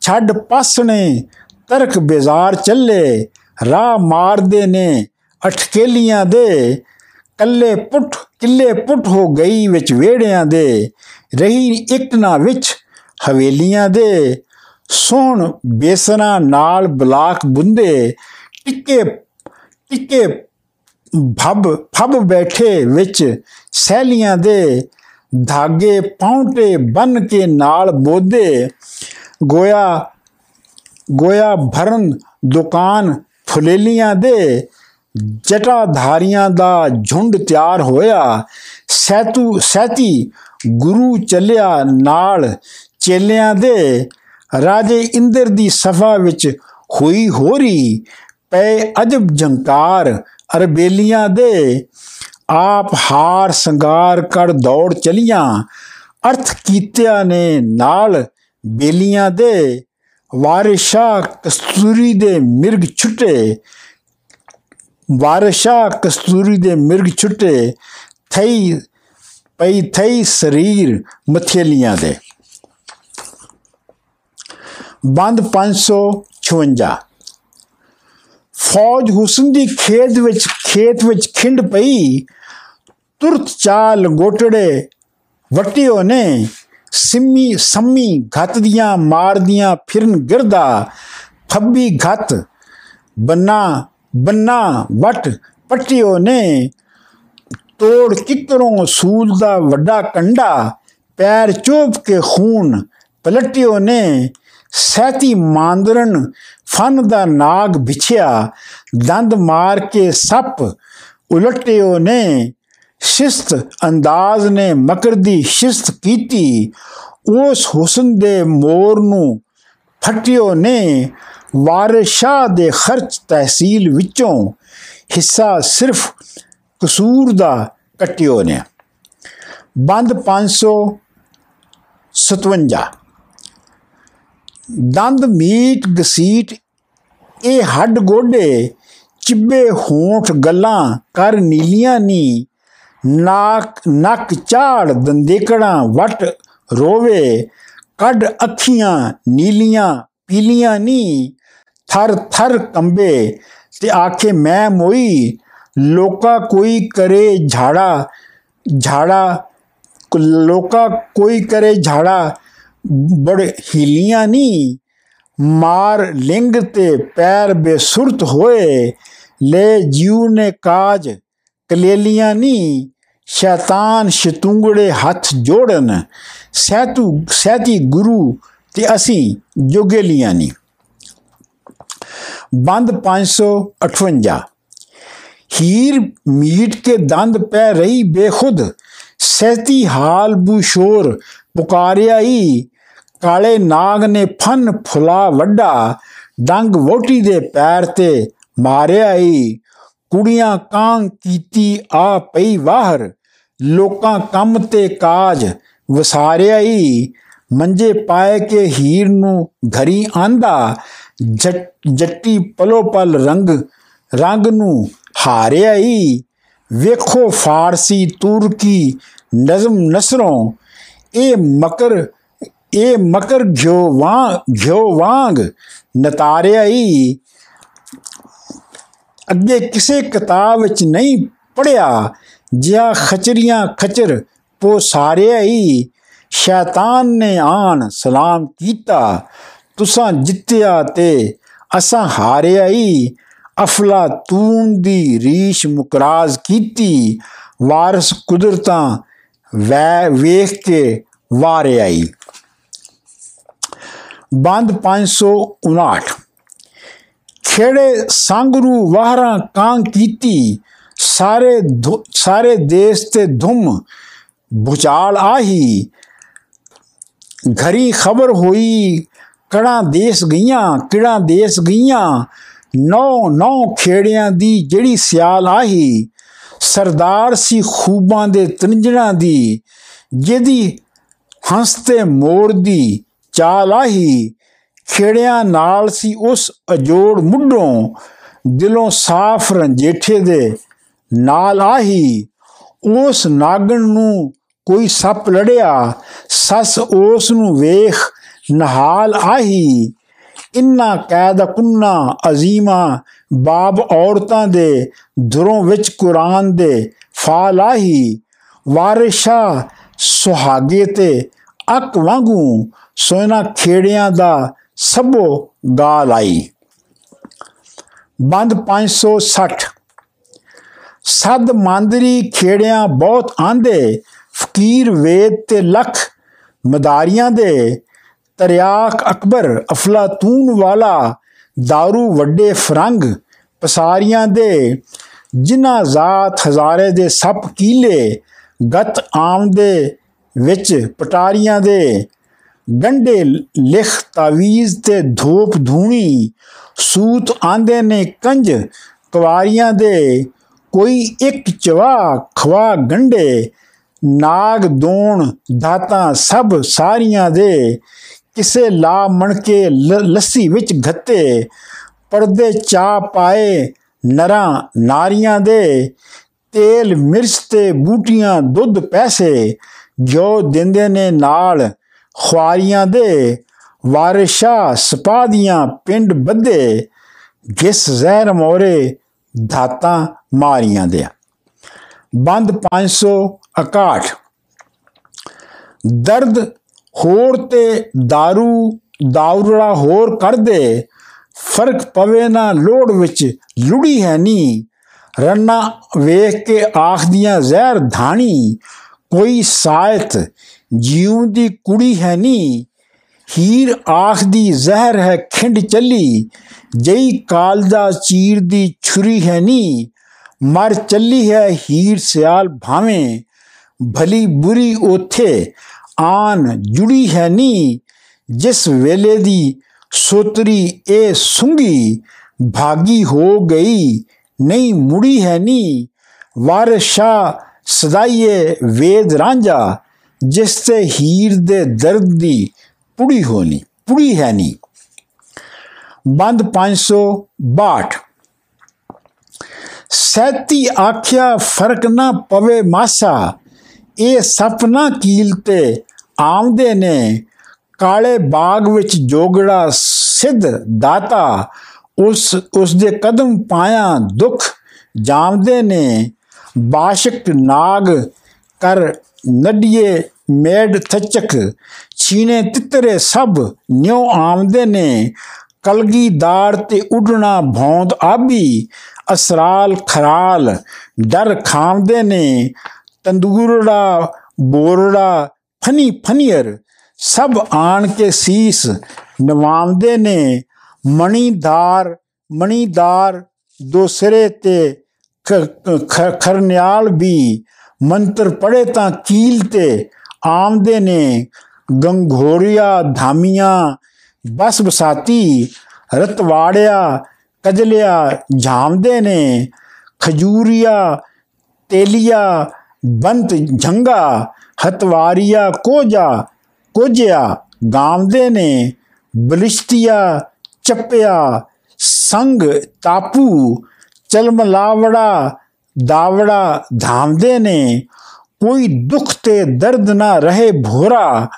ਛੱਡ ਪਾਸਣੇ ਤਰਕ ਬਾਜ਼ਾਰ ਚੱਲੇ, ਰਾਹ ਮਾਰਦੇ ਨੇ ਅਟਕੇਲੀਆਂ ਦੇ। ਕੱਲੇ ਪੁੱਠ ਕਿੱਲੇ ਪੁੱਠ ਹੋ ਗਈ ਵਿੱਚ ਵੇੜਿਆਂ ਦੇ, ਰਹੀ ਇੱਕ ਨਾ ਵਿੱਚ ਹਵੇਲੀਆਂ ਦੇ। ਸੋਹਣ ਬੇਸਨਾ ਨਾਲ ਬਲਾਕ ਬੁੰਦੇ, ਟਿੱਕੇ ਟਿੱਕੇ ਭਬ ਫਬ ਬੈਠੇ ਵਿੱਚ ਸਹਿਲੀਆਂ ਦੇ। ਧਾਗੇ ਪੌਂਟੇ ਬਨ ਕੇ ਨਾਲ ਬੋਦੇ ਗੋਇਆ ਗੋਇਆ ਭਰਨ ਦੁਕਾਨ ਫੁਲੇਲੀਆਂ ਦੇ। ਜਟਾਧਾਰੀਆਂ ਦਾ ਝੁੰਡ ਤਿਆਰ ਹੋਇਆ। ਸੈਤੂ, ਸੈਤੀ ਗੁਰੂ ਚੱਲਿਆ ਨਾਲ ਚੇਲਿਆਂ ਦੇ। ਰਾਜੇ ਇੰਦਰ ਦੀ ਸਫਾ ਵਿੱਚ ਹੋਈ ਹੋਰੀ ਪੈ ਅਜਬ ਜੰਕਾਰ ਅਰਬੇਲੀਆਂ ਦੇ। ਆਪ ਹਾਰ ਸੰਗਾਰ ਕਰ ਦੌੜ ਚਲੀਆਂ। ਅਰਥ ਕੀਤਿਆਂ ਨੇ ਨਾਲ ਬੇਲੀਆਂ ਦੇ। ਵਾਰਿਸ਼ਾ ਕਸਤੂਰੀ ਦੇ ਮਿਰਗ ਛੁੱਟੇ। ਵਾਰਿਸ਼ਾ ਕਸਤੂਰੀ ਦੇ ਮਿਰਗ ਛੁੱਟੇ ਥਈ ਪਈ ਥਈ ਸਰੀਰ ਮਥੇਲੀਆਂ ਦੇ। ਬੰਦ 556 ਫੌਜ ਹੁਸਨ ਦੀ ਖੇਤ ਵਿੱਚ ਖੇਤ ਵਿੱਚ ਖਿੰਡ ਪਈ, ਤੁਰਤ ਚਾਲ ਗੋਟੜੇ ਵਟਿਓ ਨੇ, ਸਿੰਮੀ ਸੰਮੀ ਘਤ ਦੀਆਂ ਮਾਰਦੀਆਂ ਫਿਰਨ ਗਿਰਦਾ ਫੱਬੀ ਘਤ ਬੰਨਾ ਬੰਨਾ ਵਟ ਪਟਿਓ ਨੇ। ਤੋੜ ਕਿਕਰੋਂ ਸੂਲ ਦਾ ਵੱਡਾ ਕੰਡਾ, ਪੈਰ ਚੋਪ ਕੇ ਖੂਨ ਪਲਟਿਓ ਨੇ। ਸੈਤੀ ਮਾਂਦਰਨ ਫਨ ਦਾ ਨਾਗ ਵਿਛਿਆ, ਦੰਦ ਮਾਰ ਕੇ ਸੱਪ ਉਲਟਿਓ ਨੇ। ਸ਼ਿਸਤ ਅੰਦਾਜ਼ ਨੇ ਮਕਰ ਦੀ ਸ਼ਿਸਤ ਕੀਤੀ, ਉਸ ਹੁਸਨ ਦੇ ਮੋਰ ਨੂੰ ਫਟਿਓ ਨੇ। ਵਾਰਿਸ਼ਾ ਦੇ ਖਰਚ ਤਹਿਸੀਲ ਵਿੱਚੋਂ ਹਿੱਸਾ ਸਿਰਫ ਕਸੂਰ ਦਾ ਕਟਿਓ ਨੇ। ਬੰਦ 557 ਦੰਦ ਮੀਟ ਗਸੀਟ, ਇਹ ਹੱਡ ਗੋਡੇ, ਚਿੱਬੇ ਹੋਂਠ ਗੱਲਾਂ ਕਰ ਨੀਲੀਆਂ ਨੀ। ਨਾਕ, ਨੱਕ ਝਾੜ ਦੰਦੇਕੜਾਂ ਵਟ ਰੋਵੇ। ਕੱਢ ਅੱਖੀਆਂ ਨੀਲੀਆਂ, ਪੀਲੀਆਂ ਨੀ। ਥਰ ਥਰ ਕੰਬੇ ਤੇ ਆਖੇ, ਮੈਂ ਮੋਈ, ਲੋਕਾ ਕੋਈ ਕਰੇ ਝਾੜਾ ਝਾੜਾ, ਲੋਕਾ ਕੋਈ ਕਰੇ ਝਾੜਾ, ਬੜੇ ਹੀਲੀਆਂ ਨਹੀਂ ਮਾਰ ਲਿੰਗ ਤੇ ਪੈਰ ਬੇਸੁਰਤ ਹੋਏ, ਲੈ ਜੀਉ ਨੇ ਕਾਜ ਕਲੇਲੀਆਂ ਨਹੀਂ ਸ਼ੈਤਾਨ ਸ਼ਤੁੰਗੜੇ ਹੱਥ ਜੋੜਨ, ਸਹਿਤੂ, ਸਹਿਤੀ ਗੁਰੂ ਤੇ ਅਸੀਂ ਜੋਗੇਲੀਆਂ ਨਹੀਂ ਬੰਦ 558 ਹੀਰ ਮੀਟ ਕੇ ਦੰਦ ਪੈ ਰਹੀ ਬੇਖੁਦ। ਸਹਿਤੀ ਹਾਲ ਬੂਸ਼ੋਰ ਪੁਕਾਰਿਆ ਈ। ਕਾਲੇ ਨਾਗ ਨੇ ਫਨ ਫੁਲਾ ਵੱਡਾ ਡੰਗ ਵੋਟੀ ਦੇ ਪੈਰ ਤੇ ਮਾਰਿਆ ਈ। ਕੁੜੀਆਂ ਕਾਂ ਕੀਤੀ ਆ ਪਈ ਬਾਹਰ ਲੋਕਾਂ ਕੰਮ ਤੇ ਕਾਜ ਵਸਾਰਿਆ ਈ। ਮੰਜੇ ਪਾਏ ਕੇ ਹੀਰ ਨੂੰ ਘਰੀ ਆਂਦਾ। ਜੱਟੀ ਪਲੋ ਪਲ ਰੰਗ ਰੰਗ ਨੂੰ ਹਾਰਿਆ ਈ ਵੇਖੋ ਫਾਰਸੀ ਤੁਰਕੀ ਨਜ਼ਮ ਨਸਰੋਂ। ਇਹ ਮਕਰ ਇਹ ਮਕਰ ਘਿਓ ਵਾਂ ਘਿਓ ਵਾਂਗ ਨਤਾਰਿਆ ਈ ਅੱਗੇ ਕਿਸੇ ਕਿਤਾਬ ਵਿੱਚ ਨਹੀਂ ਪੜਿਆ ਜਿਹਾ ਖਚਰੀਆਂ ਖਚਰ ਪੋ ਸਾਰਿਆ ਹੀ ਸ਼ੈਤਾਨ ਨੇ ਆਣ ਸਲਾਮ ਕੀਤਾ। ਤੁਸਾਂ ਜਿੱਤਿਆ ਤੇ ਅਸਾਂ ਹਾਰਿਆ ਹੀ ਅਫਲਾ ਤੂਨ ਦੀ ਰੀਸ਼ ਮੁਕਰਾਜ਼ ਕੀਤੀ। ਵਾਰਸ ਕੁਦਰਤਾਂ ਵੈ ਵੇਖ ਕੇ ਵਾਰਿਆ ਹੀ ਬੰਦ 559 ਖੇੜੇ ਸੰਗਰੂ ਵਾਹਰਾਂ ਕਾਂ ਕੀਤੀ। ਸਾਰੇ ਸਾਰੇ ਦੇਸ਼ ਤੇ ਧੁੰਮ ਭੁਚਾਲ ਆਹੀ। ਘਰੀ ਖਬਰ ਹੋਈ ਕੜਾ ਦੇਸ਼ ਗਈਆਂ ਕਿੜਾ ਦੇਸ਼ ਗਈਆਂ ਨੌ ਨੌ ਖੇੜਿਆਂ ਦੀ ਜਿਹੜੀ ਸਿਆਲ ਆਹੀ, ਸਰਦਾਰ ਸੀ ਖੂਬਾਂ ਦੇ ਤੰਜਣਾ ਦੀ, ਜਿਹਦੀ ਹੰਸਤੇ ਮੋੜ ਦੀ ਚਾਲ ਆਹੀ। ਖੇੜਿਆਂ ਨਾਲ ਸੀ ਉਸ ਅਜੋੜ ਮੁੱਢੋਂ, ਦਿਲੋਂ ਸਾਫ਼ ਰੰਜੇਠੇ ਦੇ ਨਾਲ ਆਹੀ। ਉਸ ਨਾਗਣ ਨੂੰ ਕੋਈ ਸੱਪ ਲੜਿਆ, ਸੱਸ ਉਸ ਨੂੰ ਵੇਖ ਨਹਾਲ ਆਹੀ। ਇੰਨਾ ਕੈਦ ਕੁੰਨਾ ਅਜ਼ੀਮਾ ਬਾਬ ਔਰਤਾਂ ਦੇ ਧਰੋਂ ਵਿੱਚ ਕੁਰਾਨ ਦੇ ਫਾਲ ਆਹੀ। ਵਾਰਿਸ਼ਾ ਸੁਹਾਗੇ ਤੇ ਅਕ ਵਾਂਗੂ ਸੋਨਾ ਖੇੜਿਆਂ ਦਾ ਸਭੋ ਗਾਲ ਆਈ। ਬੰਦ 560 ਸਦ ਮੰਦਰੀ ਖੇੜਿਆਂ ਬਹੁਤ ਆਂਦੇ, ਫਕੀਰ ਵੇਦ ਤੇ ਲਖ ਮਦਾਰੀਆਂ ਦੇ ਤਰਿਆਕ ਅਕਬਰ ਅਫਲਾਤੂਨ ਵਾਲਾ दारू ਵੱਡੇ ਫਰੰਗ, ਪਸਾਰੀਆਂ ਦੇ, ਜਿਨ੍ਹਾਂ ਜ਼ਾਤ ਹਜ਼ਾਰੇ ਦੇ ਸੱਪ ਕੀਲੇ, ਗਤ ਆਮ ਦੇ ਵਿੱਚ ਪਟਾਰੀਆਂ ਦੇ ਗੰਡੇ ਲਿਖ ਤਾਵੀਜ਼ ਤੇ ਧੂਪ ਧੂਣੀ, ਸੂਤ ਆਂਦੇ ਨੇ ਕੰਜ ਕੁਵਾਰੀਆਂ ਦੇ, ਕੋਈ ਇੱਕ ਚਵਾ ਖਵਾ ਗੰਡੇ ਨਾਗ ਦੋਣ ਦਾਤਾ ਸਭ ਸਾਰੀਆਂ ਦੇ ਕਿਸੇ ਲਾ ਮਣਕੇ ਲੱਸੀ ਵਿੱਚ ਘੱਤੇ ਪਰਦੇ ਚਾ ਪਾਏ, ਨਰਾਂ ਨਾਰੀਆਂ ਦੇ, ਤੇਲ ਮਿਰਚ ਤੇ ਬੂਟੀਆਂ ਦੁੱਧ ਪੈਸੇ, ਜੋ ਦਿੰਦੇ ਨੇ ਨਾਲ ਖੁਆਰੀਆਂ ਦੇ, ਵਾਰਿਸ਼ਾ ਸਪਾਦੀਆਂ ਪਿੰਡ ਬੱਦੇ ਜਿਸ ਜ਼ਹਿਰ ਮੋਰੇ ਧਾਤਾਂ ਮਾਰੀਆਂ ਦੇ ਬੰਦ 561 ਦਰਦ ਹੋਰ ਤੇ दारू ਦਾਉਰੜਾ ਹੋਰ ਕਰਦੇ ਫ਼ਰਕ ਪਵੇ ਨਾ ਲੋੜ ਵਿੱਚ ਲੁੜੀ ਹੈ ਨੀ ਰੰਨਾ ਵੇਖ ਕੇ ਆਖਦੀਆਂ ਜ਼ਹਿਰ ਧਾਣੀ ਕੋਈ ਸਾਇਤ ਜੀਉ ਦੀ ਕੁੜੀ ਹੈ ਨੀ ਹੀਰ ਆਖਦੀ ਜ਼ਹਿਰ ਹੈ ਖਿੰਡ ਚੱਲੀ ਜਈ ਕਾਲਜਾ ਚੀਰ ਦੀ ਛੁਰੀ ਹੈ ਨੀ ਮਰ ਚੱਲੀ ਹੈ ਹੀਰ ਸਿਆਲ ਭਾਵੇਂ ਭਲੀ ਬੁਰੀ ਉਥੇ ਆਨ ਜੁੜੀ ਹੈ ਨੀ। ਜਿਸ ਵੇਲੇ ਦੀ ਸੋਤਰੀ ਇਹ ਸੁੰਗੀ, ਭਾਗੀ ਹੋ ਗਈ, ਨਹੀਂ ਮੁੜੀ ਹੈ ਨੀ। ਵਾਰਸ਼ਾ ਸਦਾਈਏ ਵੇਦ ਰਾਂਝਾ, ਜਿਸ ਤੇ ਹੀਰ ਦੇ ਦਰਦ ਦੀ ਪੁੜੀ ਹੋਣੀ, ਪੁੜੀ ਹੈ ਨਹੀਂ ਬੰਦ 562 ਸੈਤੀ ਆਖਿਆ, ਫ਼ਰਕ ਨਾ ਪਵੇ ਮਾਸਾ ਇਹ ਸਪਨਾ ਕੀਲ ਤੇ ਆਮਦੇ ਨੇ। ਕਾਲੇ ਬਾਗ ਵਿੱਚ ਜੋਗੜਾ ਸਿੱਧ ਦਾਤਾ ਉਸ ਉਸ ਦੇ ਕਦਮ ਪਾਇਆ ਦੁੱਖ ਜਾਮਦੇ ਨੇ। ਬਾਸ਼ਕ ਨਾਗ ਕਰ ਨੱਡੀਏ ਮੇਡ ਥਚਕ ਛੀਨੇ ਤਿੱਤਰੇ ਸਭ ਨਿਉ ਆਮਦੇ ਨੇ। ਕਲਗੀਦਾਰ ਤੇ ਉਡਣਾ ਭੌਂਦ ਆਬੀ ਅਸਰਾਲ ਖਰਾਲ ਡਰ ਖਾਮਦੇ ਨੇ। ਤੰਦੂਰੜਾ ਬੋਰੜਾ ਫਨੀ ਫਨੀਅਰ ਸਭ ਆਣ ਕੇ ਸੀਸ ਨਵਾਉਂਦੇ ਨੇ ਮਣੀਦਾਰ ਮਣੀਦਾਰ ਦੋ ਸਿਰੇ ਤੇ ਖਰਨਿਆਲ ਵੀ ਮੰਤਰ ਪੜੇ ਤਾਂ ਕੀਲ ਤੇ ਆਮਦੇ ਨੇ ਗੰਗੋਰੀਆ ਧਾਮੀਆਂ ਬਸ ਬਸਾਤੀ ਰਤਵਾੜਿਆ ਕਜਲਿਆ ਝਾਮਦੇ ਨੇ ਖਜੂਰੀਆ ਤੇਲੀਆ ਬੰਤ ਝੰਗਾ, ਹਤਵਾਰੀਆ ਕੋਜਾ ਕੋਜਿਆ ਗਾਮਦੇ ਨੇ, ਬਲਿਸ਼ਤੀਆ ਚੱਪਿਆ, ਸੰਗ ਤਾਪੂ, ਚਲਮਲਾਵੜਾ, ਦਾਵੜਾ ਧਾਮਦੇ ਨੇ, ਕੋਈ ਦੁੱਖ ਤੇ ਦਰਦ ਨਾ ਰਹੇ ਭੋਰਾ।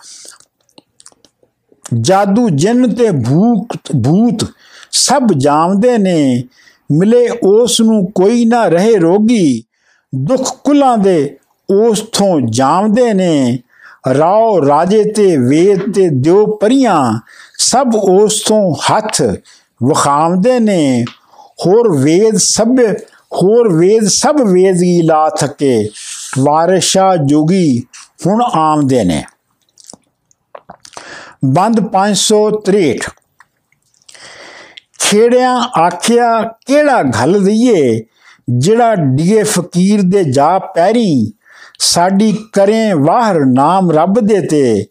ਜਾਦੂ ਜਿੰਨ ਤੇ ਭੂਤ ਭੂਤ ਸਭ ਜਾਣਦੇ ਨੇ, ਮਿਲੇ ਉਸ ਨੂੰ ਕੋਈ ਨਾ ਰਹੇ ਰੋਗੀ। ਦੁੱਖ ਕੁਲਾਂ ਦੇ ਉਸ ਤੋਂ ਜਾਣਦੇ ਨੇ। ਰਾਓ ਰਾਜੇ ਤੇ ਵੇਦ ਤੇ ਦਿਓ ਪਰੀਆਂ ਸਭ ਉਸ ਤੋਂ ਹੱਥ ਵਖਾਉਂਦੇ ਨੇ। ਹੋਰ ਵੇਦ ਸਭ, ਹੋਰ ਵੇਦ ਸਭ ਵੇਦ ਹੀ ਲਾ ਥਕੇ, ਵਾਰਿਸ਼ਾ ਜੋਗੀ ਹੁਣ ਆਮਦੇ ਨੇ। ਬੰਦ 563 ਖੇੜਿਆਂ ਆਖਿਆ, ਕਿਹੜਾ ਘਲ ਦਈਏ? ਜਿਹੜਾ ਡੀਏ ਫਕੀਰ ਦੇ ਜਾ ਪੈਰੀ ਸਾਡੀ ਕਰੇ ਵਾਹਰ ਨਾਮ ਰੱਬ ਦੇ ਤੇ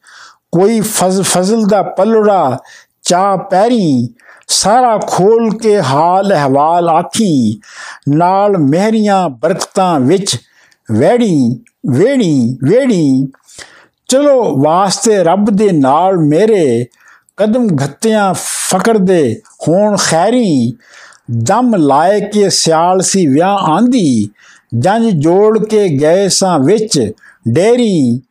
ਕੋਈ ਫਜ਼ਲ ਦਾ ਪਲੜਾ ਚਾ ਪੈਰੀ ਸਾਰਾ ਖੋਲ ਕੇ ਹਾਲ ਅਹਵਾਲ ਆਖੀ ਨਾਲ ਮਹਿਰੀਆਂ ਬਰਕਤਾਂ ਵਿੱਚ ਵੇੜੀ ਵੇੜੀ ਵੇੜੀ ਚਲੋ ਵਾਸਤੇ ਰੱਬ ਦੇ ਨਾਲ ਮੇਰੇ ਕਦਮ ਘੱਤਿਆਂ ਫਕਰ ਦੇ ਹੋਣ ਖੈਰੀ ਦਮ ਲਾਏ ਕੇ ਸਿਆਲ ਸੀ ਵਿਆਹ ਆਂਦੀ ਜੰਜ ਜੋੜ ਕੇ ਗਏ ਸਾਂ ਵਿੱਚ ਡੇਰੀ।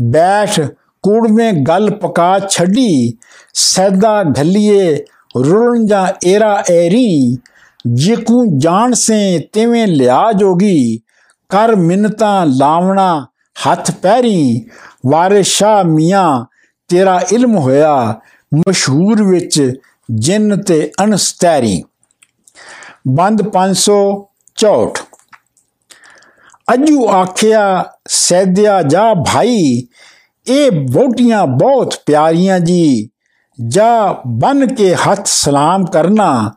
ਬੈਠ ਕੂੜਵੇਂ ਗੱਲ ਪਕਾ ਛੱਡੀ, ਸੈਦਾ ਢੱਲੀਏ ਰੁਲਣ ਜਾਂ ਏਰਾ ਏਰੀ। ਜਿਕੂ ਜਾਣ ਸੇ ਤਿਵੇਂ ਲਿਆ ਜੋਗੀ, ਕਰ ਮਿੰਨਤਾਂ ਲਾਵਣਾ ਹੱਥ ਪੈਰੀ। ਵਾਰਿਸ ਸ਼ਾ ਮੀਆਂ, ਤੇਰਾ ਇਲਮ ਹੋਇਆ ਮਸ਼ਹੂਰ ਵਿੱਚ ਜਿੰਨ ਤੇ ਅਨਸਤੈਰੀ ਬੰਦ 564 ਅਜੂ ਆਖਿਆ, ਸੈਦਿਆ ਜਾ ਭਾਈ, ਇਹ ਵੋਟੀਆਂ ਬਹੁਤ ਪਿਆਰੀਆਂ ਜੀ। ਜਾ ਬਨ ਕੇ ਹੱਥ ਸਲਾਮ ਕਰਨਾ,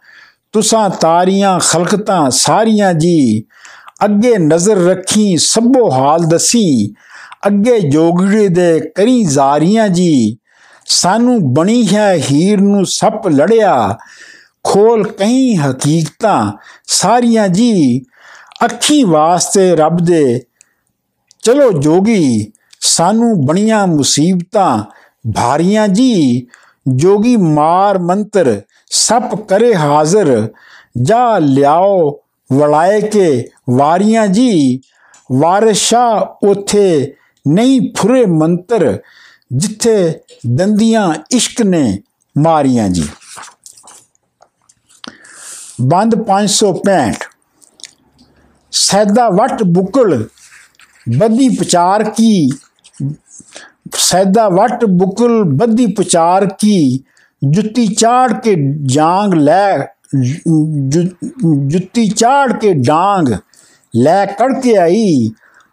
ਤੁਸਾਂ ਤਾਰੀਆਂ ਖਲਕਤਾਂ ਸਾਰੀਆਂ ਜੀ। ਅੱਗੇ ਨਜ਼ਰ ਰੱਖੀ ਸਭੋ ਹਾਲ ਦਸੀ, ਅੱਗੇ ਜੋਗੜੀ ਦੇ ਕਰੀ ਜ਼ਾਰੀਆਂ ਜੀ। ਸਾਨੂੰ ਬਣੀ ਹੈ ਹੀਰ ਨੂੰ ਸੱਪ ਲੜਿਆ ਖੋਲ ਕਈ ਹਕੀਕਤਾਂ ਸਾਰੀਆਂ ਜੀ। ਅੱਖੀ ਵਾਸਤੇ ਰੱਬ ਦੇ। ਚਲੋ ਜੋਗੀ, ਸਾਨੂੰ ਬਣੀਆਂ ਮੁਸੀਬਤਾਂ ਭਾਰੀਆਂ ਜੀ। ਜੋਗੀ ਮਾਰ ਮੰਤਰ ਸੱਪ ਕਰੇ ਹਾਜ਼ਰ। ਜਾ ਲਿਆਓ ਵਲਾਏ ਕੇ ਵਾਰੀਆਂ ਜੀ। ਵਾਰਿਸ਼ਾ ਉਥੇ ਨਹੀਂ ਫੁਰੇ ਮੰਤਰ, ਜਿੱਥੇ ਦੰਦੀਆਂ ਇਸ਼ਕ ਨੇ ਮਾਰੀਆਂ ਜੀ। ਬੰਦ 565 ਸੈਦਾ ਵਟ ਬੁਕਲ ਬੱਦੀ ਪਚਾਰ ਕੀ? ਸੈਦਾ ਵਟ ਬੁਕਲ ਬੱਦੀ ਪਚਾਰ ਕੀ? ਜੁੱਤੀ ਚਾੜ ਕੇ ਜਾਂਗ ਲੈ ਜੁੱਤੀ ਚਾੜ ਕੇ ਡਾਂਗ ਲੈ ਕੜ ਕੇ ਆਈ।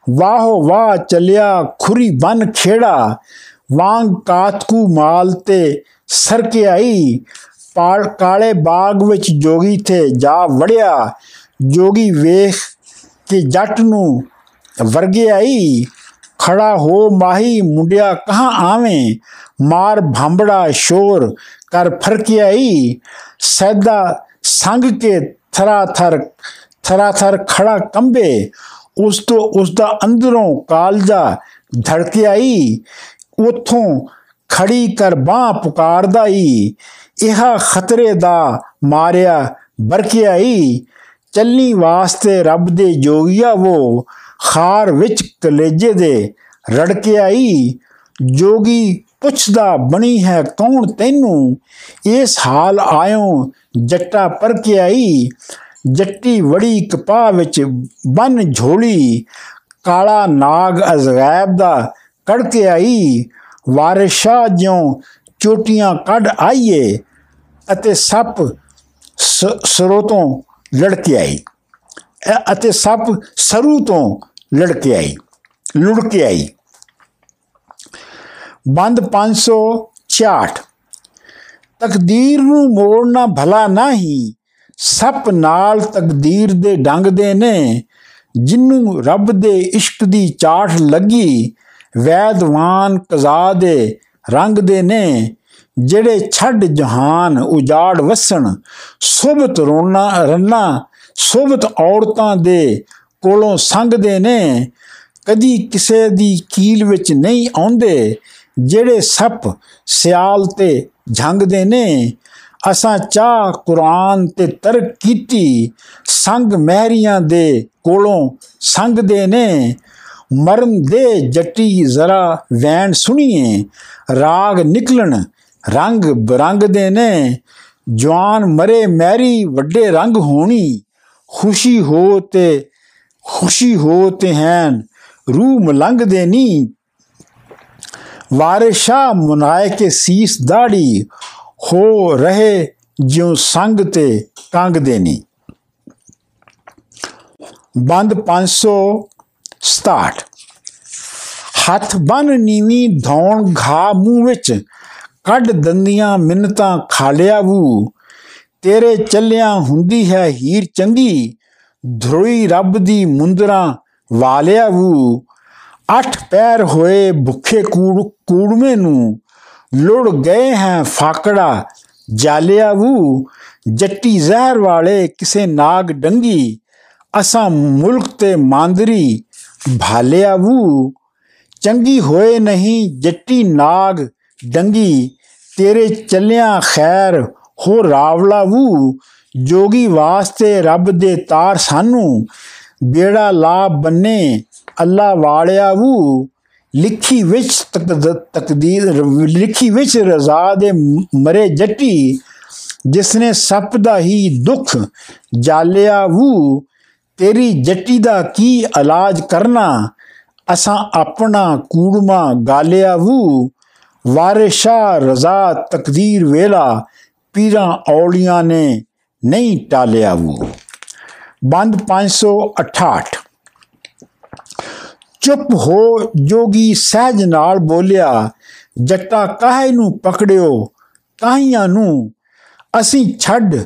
ਵਾਹੋ ਵਾਹ ਚਲਿਆ ਖੁਰੀ ਬਨ ਖੇੜਾ, ਵਾਂਗ ਕਾਤਕੂ ਮਾਲ ਤੇ ਸਰ ਕੇ ਆਈ। ਪਾਲ ਕਾਲੇ ਬਾਗ ਵਿੱਚ ਜੋਗੀ ਤੇ ਜਾ ਵੜਿਆ। ਜੋਗੀ ਵੇਖ ਕਿ ਜੱਟ ਨੂੰ ਵਰਗੇ ਆਈ। ਖੜਾ ਹੋ ਮਾਹੀ, ਮੁੰਡਿਆ ਕਹਾਂ ਆਵੇਂ? ਮਾਰ ਭਾਂਬੜਾ ਸ਼ੋਰ ਕਰ ਫਰਕੇ ਆਈ। ਸੈਦਾ ਸੰਗ ਕੇ ਥਰਾ ਥਰ ਥਰਾ ਥਰ ਖੜਾ ਕੰਬੇ। ਉਸ ਤੋਂ ਉਸ ਦਾ ਅੰਦਰੋਂ ਕਾਲਜਾ ਧੜਕੇ ਆਈ। ਉਥੋਂ ਖੜੀ ਕਰ ਬਾਹ ਪੁਕਾਰਦਾ ਈ। ਇਹ ਖਤਰੇ ਦਾ ਮਾਰਿਆ ਬਰਕੇ ਆਈ ਚੱਲਣੀ ਵਾਸਤੇ ਰੱਬ ਦੇ ਜੋਗੀਆ ਉਹ ਖਾਰ ਵਿੱਚ ਕਲੇਜੇ ਦੇ ਰੜਕੇ ਆਈ ਜੋਗੀ ਪੁੱਛਦਾ, ਬਣੀ ਹੈ ਕੌਣ ਤੈਨੂੰ? ਇਸ ਹਾਲ ਆਇਓ, ਜੱਟਾ ਪਰ ਕੇ ਆਈ ਜੱਟੀ ਵੜੀ ਕਪਾ ਵਿੱਚ ਬਨ ਝੋਲੀ। ਕਾਲਾ ਨਾਗ ਅਜ਼ਗੈਬ ਦਾ ਕੜ ਕੇ ਆਈ ਵਾਰਿਸ਼ਾ ਜਿਉ ਚੋਟੀਆਂ ਕੱਢ ਆਈਏ ਅਤੇ ਸੱਪ ਸਰੋਤੋਂ ਲੜ ਕੇ ਆਈ ਅਤੇ ਸੱਪ ਸਰੂ ਤੋਂ ਲੜ ਕੇ ਆਈ ਲੁੜ ਕੇ ਆਈ। ਬੰਦ 566 ਤਕਦੀਰ ਨੂੰ ਮੋੜਨਾ ਭਲਾ ਨਹੀਂ, ਸੱਪ ਨਾਲ ਤਕਦੀਰ ਦੇ ਡੰਗ ਦੇ ਨੇ, ਜਿੰਨੂੰ ਰੱਬ ਦੇ ਇਸ਼ਕ ਦੀ ਚਾਟ ਲੱਗੀ, ਵੈਦਵਾਨ ਕਜ਼ਾ ਦੇ ਰੰਗ ਦੇ ਨੇ, ਜਿਹੜੇ ਛੱਡ ਜਹਾਨ ਉਜਾੜ ਵਸਣ। ਸੁਭਤ ਰੋਣਾ, ਰੰਨਾ, ਸੁਭਤ ਔਰਤਾਂ ਦੇ ਕੋਲੋਂ ਸੰਗਦੇ ਨੇ। ਕਦੀ ਕਿਸੇ ਦੀ ਕੀਲ ਵਿੱਚ ਨਹੀਂ ਆਉਂਦੇ, ਜਿਹੜੇ ਸੱਪ ਸਿਆਲ ਤੇ ਝੰਗਦੇ ਨੇ। ਅਸਾਂ ਚਾਹ, ਕੁਰਾਨ ਤੇ ਤਰਕ ਕੀਤੀ, ਸੰਗ ਮਹਿਰੀਆਂ ਦੇ ਕੋਲੋਂ ਸੰਗਦੇ ਨੇ। ਮਰਮ ਦੇ ਜੱਟੀ ਜ਼ਰਾ ਵੈਣ ਸੁਣੀਏ, ਰਾਗ ਨਿਕਲਣ ਰੰਗ ਬਰੰਗ ਦੇ ਨੇ, ਜਵਾਨ ਮਰੇ ਮੈਰੀ ਵੱਡੇ ਰੰਗ ਹੋਣੀ, ਖੁਸ਼ੀ ਹੋ ਤੇ ਖੁਸ਼ੀ ਹੋ ਤੇ ਹੈਨ, ਰੂਹ ਮਲੰਗ ਦੇ ਨੀ। ਵਾਰਿਸ਼ਾ ਮੁਨਾਏ ਕੇ ਸੀਸ ਦਾੜੀ, ਹੋ ਰਹੇ ਜਿਉ ਸੰਗ ਤੇ ਕੰਗ ਦੇ ਨੀ। ਬੰਦ 500 567 ਹੱਥ ਬਨ ਨੀਵੀਂ ਧੌਣ ਘਾ ਮੂੰਹ ਵਿੱਚ, ਕੱਢ ਦੰਦੀਆਂ ਮਿੰਨਤਾਂ ਖਾਲਿਆ ਵੂ। ਤੇਰੇ ਚੱਲਿਆ ਹੁੰਦੀ ਹੈ ਹੀਰ ਚੰਗੀ ਧਰੋਈ ਰੱਬ ਦੀ ਮੁੰਦਰਾ ਵਾਲਿਆ ਵੂ। ਅੱਠ ਪੈਰ ਹੋਏ ਭੁੱਖੇ ਕੂੜ, ਕੂੜਵੇਂ ਨੂੰ ਲੁੜ ਗਏ ਹੈ ਫਾਕੜਾ ਜਾਲਿਆ ਵੂ। ਜੱਟੀ ਜ਼ਹਿਰ ਵਾਲੇ ਕਿਸੇ ਨਾਗ ਡੰਗੀ, ਅਸਾਂ ਮੁਲਕ ਤੇ ਮਾਂਦਰੀ ਭਾਲਿਆ ਵੂ ਚੰਗੀ ਹੋਏ ਨਹੀਂ ਜੱਟੀ ਨਾਗ ਡੰਗੀ, ਤੇਰੇ ਚੱਲਿਆ ਖੈਰ ਹੋ ਰਾਵਲਾ ਜੋਗੀ ਵਾਸਤੇ ਰੱਬ ਦੇ ਤਾਰ ਸਾਨੂੰ, ਬੇੜਾ ਲਾ ਬੰਨੇ ਅੱਲਾ ਵਾਲਿਆ ਵੂ ਲਿਖੀ ਵਿੱਚ ਤਕਦੀਰ, ਲਿਖੀ ਵਿੱਚ ਰਜ਼ਾ ਦੇ ਮਰੇ ਜੱਟੀ, ਜਿਸਨੇ ਸੱਪ ਦਾ ਹੀ ਦੁੱਖ ਜਾਲਿਆ ਵੂ ਤੇਰੀ ਜੱਟੀ ਦਾ ਕੀ ਇਲਾਜ ਕਰਨਾ? ਅਸਾਂ ਆਪਣਾ ਕੂੜਮਾ ਗਾਲਿਆ ਵੂ। ਵਾਰਿਸ਼ਾ ਰਜ਼ਾ ਤਕਦੀਰ ਵੇਲਾ, ਪੀਰਾਂ ਔਲੀਆਂ ਨੇ ਨਹੀਂ ਟਾਲਿਆ ਵੂ। ਬੰਦ 568 ਚੁੱਪ ਹੋ ਜੋਗੀ ਸਹਿਜ ਨਾਲ ਬੋਲਿਆ, ਜੱਟਾ ਕਾਹੇ ਨੂੰ ਪਕੜਿਓ? ਕਾਹੀਆਂ ਨੂੰ ਅਸੀਂ ਛੱਡ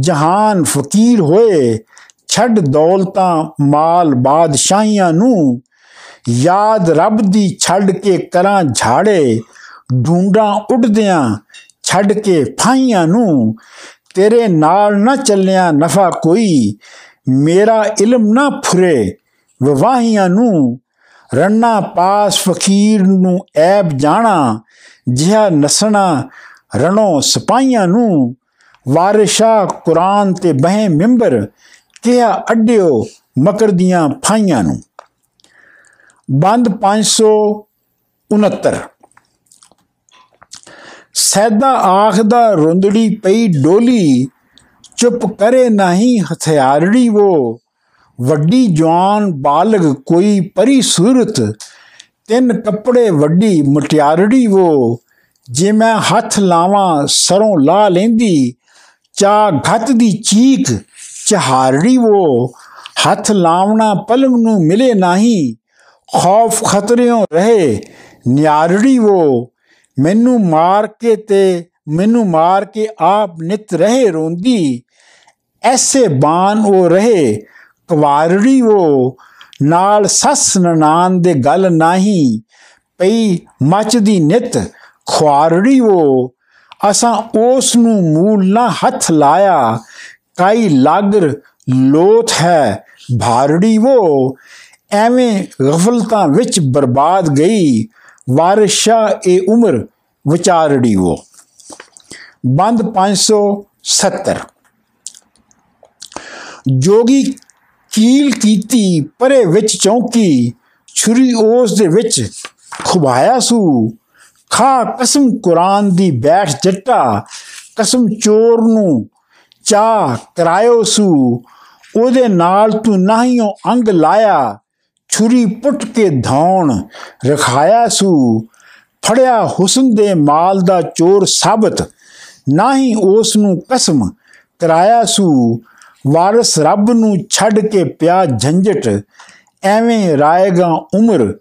ਜਹਾਨ ਫਕੀਰ ਹੋਏ। ਛੱਡ ਦੌਲਤਾਂ ਮਾਲ ਬਾਦਸ਼ਾਹੀਆਂ ਨੂੰ। ਯਾਦ ਰੱਬ ਦੀ ਛੱਡ ਕੇ ਕਰਾਂ ਝਾੜੇ ਢੂੰਡਾਂ ਉੱਡਦਿਆਂ ਛੱਡ ਕੇ ਫਾਈਆਂ ਨੂੰ। ਤੇਰੇ ਨਾਲ ਨਾ ਚੱਲਿਆ ਨਫਾ ਕੋਈ, ਮੇਰਾ ਇਲਮ ਨਾ ਫੁਰੇ ਵਵਾਹੀਆਂ ਨੂੰ। ਰੰਨਾ ਪਾਸ ਫਕੀਰ ਨੂੰ ਐਬ ਜਾਣਾ, ਜਿਹਾ ਨਸਣਾ ਰਣੋ ਸਿਪਾਹੀਆਂ ਨੂੰ। ਵਾਰਿਸ਼ਾ ਕੁਰਾਨ ਤੇ ਬਹਿ ਮਿੰਬਰ ਕਿਆ ਅੱਡਿਓ ਮਕਰ ਦੀਆਂ ਫਾਈਆਂ ਨੂੰ? ਬੰਦ 569 ਸੈਦਾ ਆਖਦਾ ਰੁੰਦੜੀ ਪਈ ਡੋਲੀ, ਚੁੱਪ ਕਰੇ ਨਹੀਂ ਹਥਿਆਰੜੀ ਉਹ ਵੱਡੀ ਜਵਾਨ ਬਾਲਗ ਕੋਈ ਪਰੀ ਸੂਰਤ ਤਿੰਨ ਕੱਪੜੇ ਵੱਡੀ ਮਟਿਆਰੜੀ ਉਹ ਜੇ ਮੈਂ ਹੱਥ ਲਾਵਾਂ ਸਰੋਂ ਲਾ ਲੈਂਦੀ ਚਾ ਘਤ ਦੀ ਚੀਕ ਚਹਾਰੜੀ ਉਹ ਹੱਥ ਲਾਵਣਾ ਪਲਮ ਨੂੰ ਮਿਲੇ ਨਹੀਂ। ਖੌਫ ਖਤਰਿਓਂ ਰਹੇ ਨਿਆਰੜੀ ਉਹ ਮੈਨੂੰ ਮਾਰ ਕੇ ਤੇ ਮੈਨੂੰ ਮਾਰ ਕੇ ਆਪ ਨਿਤ ਰਹੇ ਰੋਂਦੀ। ਐਸੇ ਬਾਨ ਉਹ ਰਹੇ ਕੁਵਾਰੜੀ ਉਹ ਨਾਲ ਸੱਸ ਨਨਾਨ ਦੇ ਗੱਲ ਨਹੀਂ। ਪਈ ਮੱਚਦੀ ਨਿਤ ਖੁਆਰੜੀ ਉਹ ਅਸਾਂ ਉਸ ਨੂੰ ਮੂਲ ਨਾ ਹੱਥ ਲਾਇਆ। ਕਾਈ ਲਾਗਰ ਲੋਥ ਹੈ, ਭਾਰੜੀ ਉਹ ਐਵੇਂ ਗਫਲਤਾਂ ਵਿੱਚ ਬਰਬਾਦ ਗਈ, ਵਾਰਿਸ਼ਾ ਇਹ ਉਮਰ ਵਿਚਾਰੜੀ ਉਹ ਬੰਦ 570 ਜੋਗੀ ਕੀਲ ਕੀਤੀ, ਪਰੇ ਵਿੱਚ ਚੌਂਕੀ, ਛੁਰੀ ਉਸ ਦੇ ਵਿੱਚ ਖੁਬਾਇਆ ਸੂ। ਖਾ ਕਸਮ ਕੁਰਾਨ ਦੀ ਬੈਠ ਜੱਟਾ, ਕਸਮ ਚੋਰ ਨੂੰ ਚਾ ਕਰਾਇਓ ਸੂ। ਉਹਦੇ ਨਾਲ ਤੂੰ ਨਾਹੀਓ ਅੰਗ ਲਾਇਆ। ਛੁਰੀ ਪੁੱਟ ਕੇ ਧੌਣ ਰਖਾਇਆ ਸੂ। ਫੜਿਆ ਹੁਸਨ ਦੇ ਮਾਲ ਦਾ ਚੋਰ ਸਾਬਤ। ਨਾਹੀ ਉਸ ਨੂੰ ਕਸਮ ਕਰਾਇਆ ਸੂ। ਵਾਰਸ ਰੱਬ ਨੂੰ ਛੱਡ ਕੇ ਪਿਆ ਝੰਜਟ। ਐਵੇਂ ਰਾਏਗਾ ਉਮਰ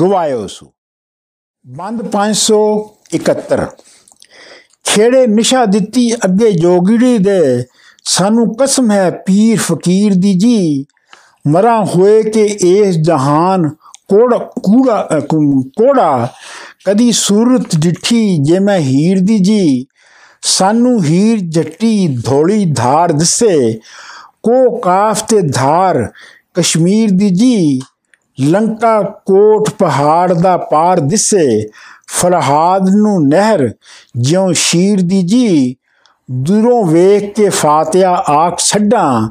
ਗਵਾਇਓ ਸੂ। ਬੰਦ 571 ਖੇੜੇ ਨਿਸ਼ਾ ਦਿੱਤੀ ਅੱਗੇ ਜੋਗੜੀ ਦੇ। ਸਾਨੂੰ ਕਸਮ ਹੈ ਪੀਰ ਫਕੀਰ ਦੀ ਜੀ। ਮਰਾਂ ਹੋਏ ਕਿ ਇਸ ਜਹਾਨ ਕੋੜਾ ਕੂੜਾ ਕੋੜਾ। ਕਦੀ ਸੂਰਤ ਡਿੱਠੀ ਜੇ ਮੈਂ ਹੀਰ ਦੀ ਜੀ। ਸਾਨੂੰ ਹੀਰ ਜੱਟੀ ਧੋਲੀ ਧਾਰ ਦਿਸੇ। ਕੋ ਕਾਫ ਤੇ ਧਾਰ ਕਸ਼ਮੀਰ ਦੀ ਜੀ। ਲੰਕਾ ਕੋਟ ਪਹਾੜ ਦਾ ਪਾਰ ਦਿਸੇ। ਫਰਹਾਦ ਨੂੰ ਨਹਿਰ ਜਿਉ ਸ਼ੀਰ ਦੀ ਜੀ, ਦੂਰੋਂ ਵੇਖ ਕੇ ਫਾਤਿਆ ਆਖ ਛੱਡਾਂ।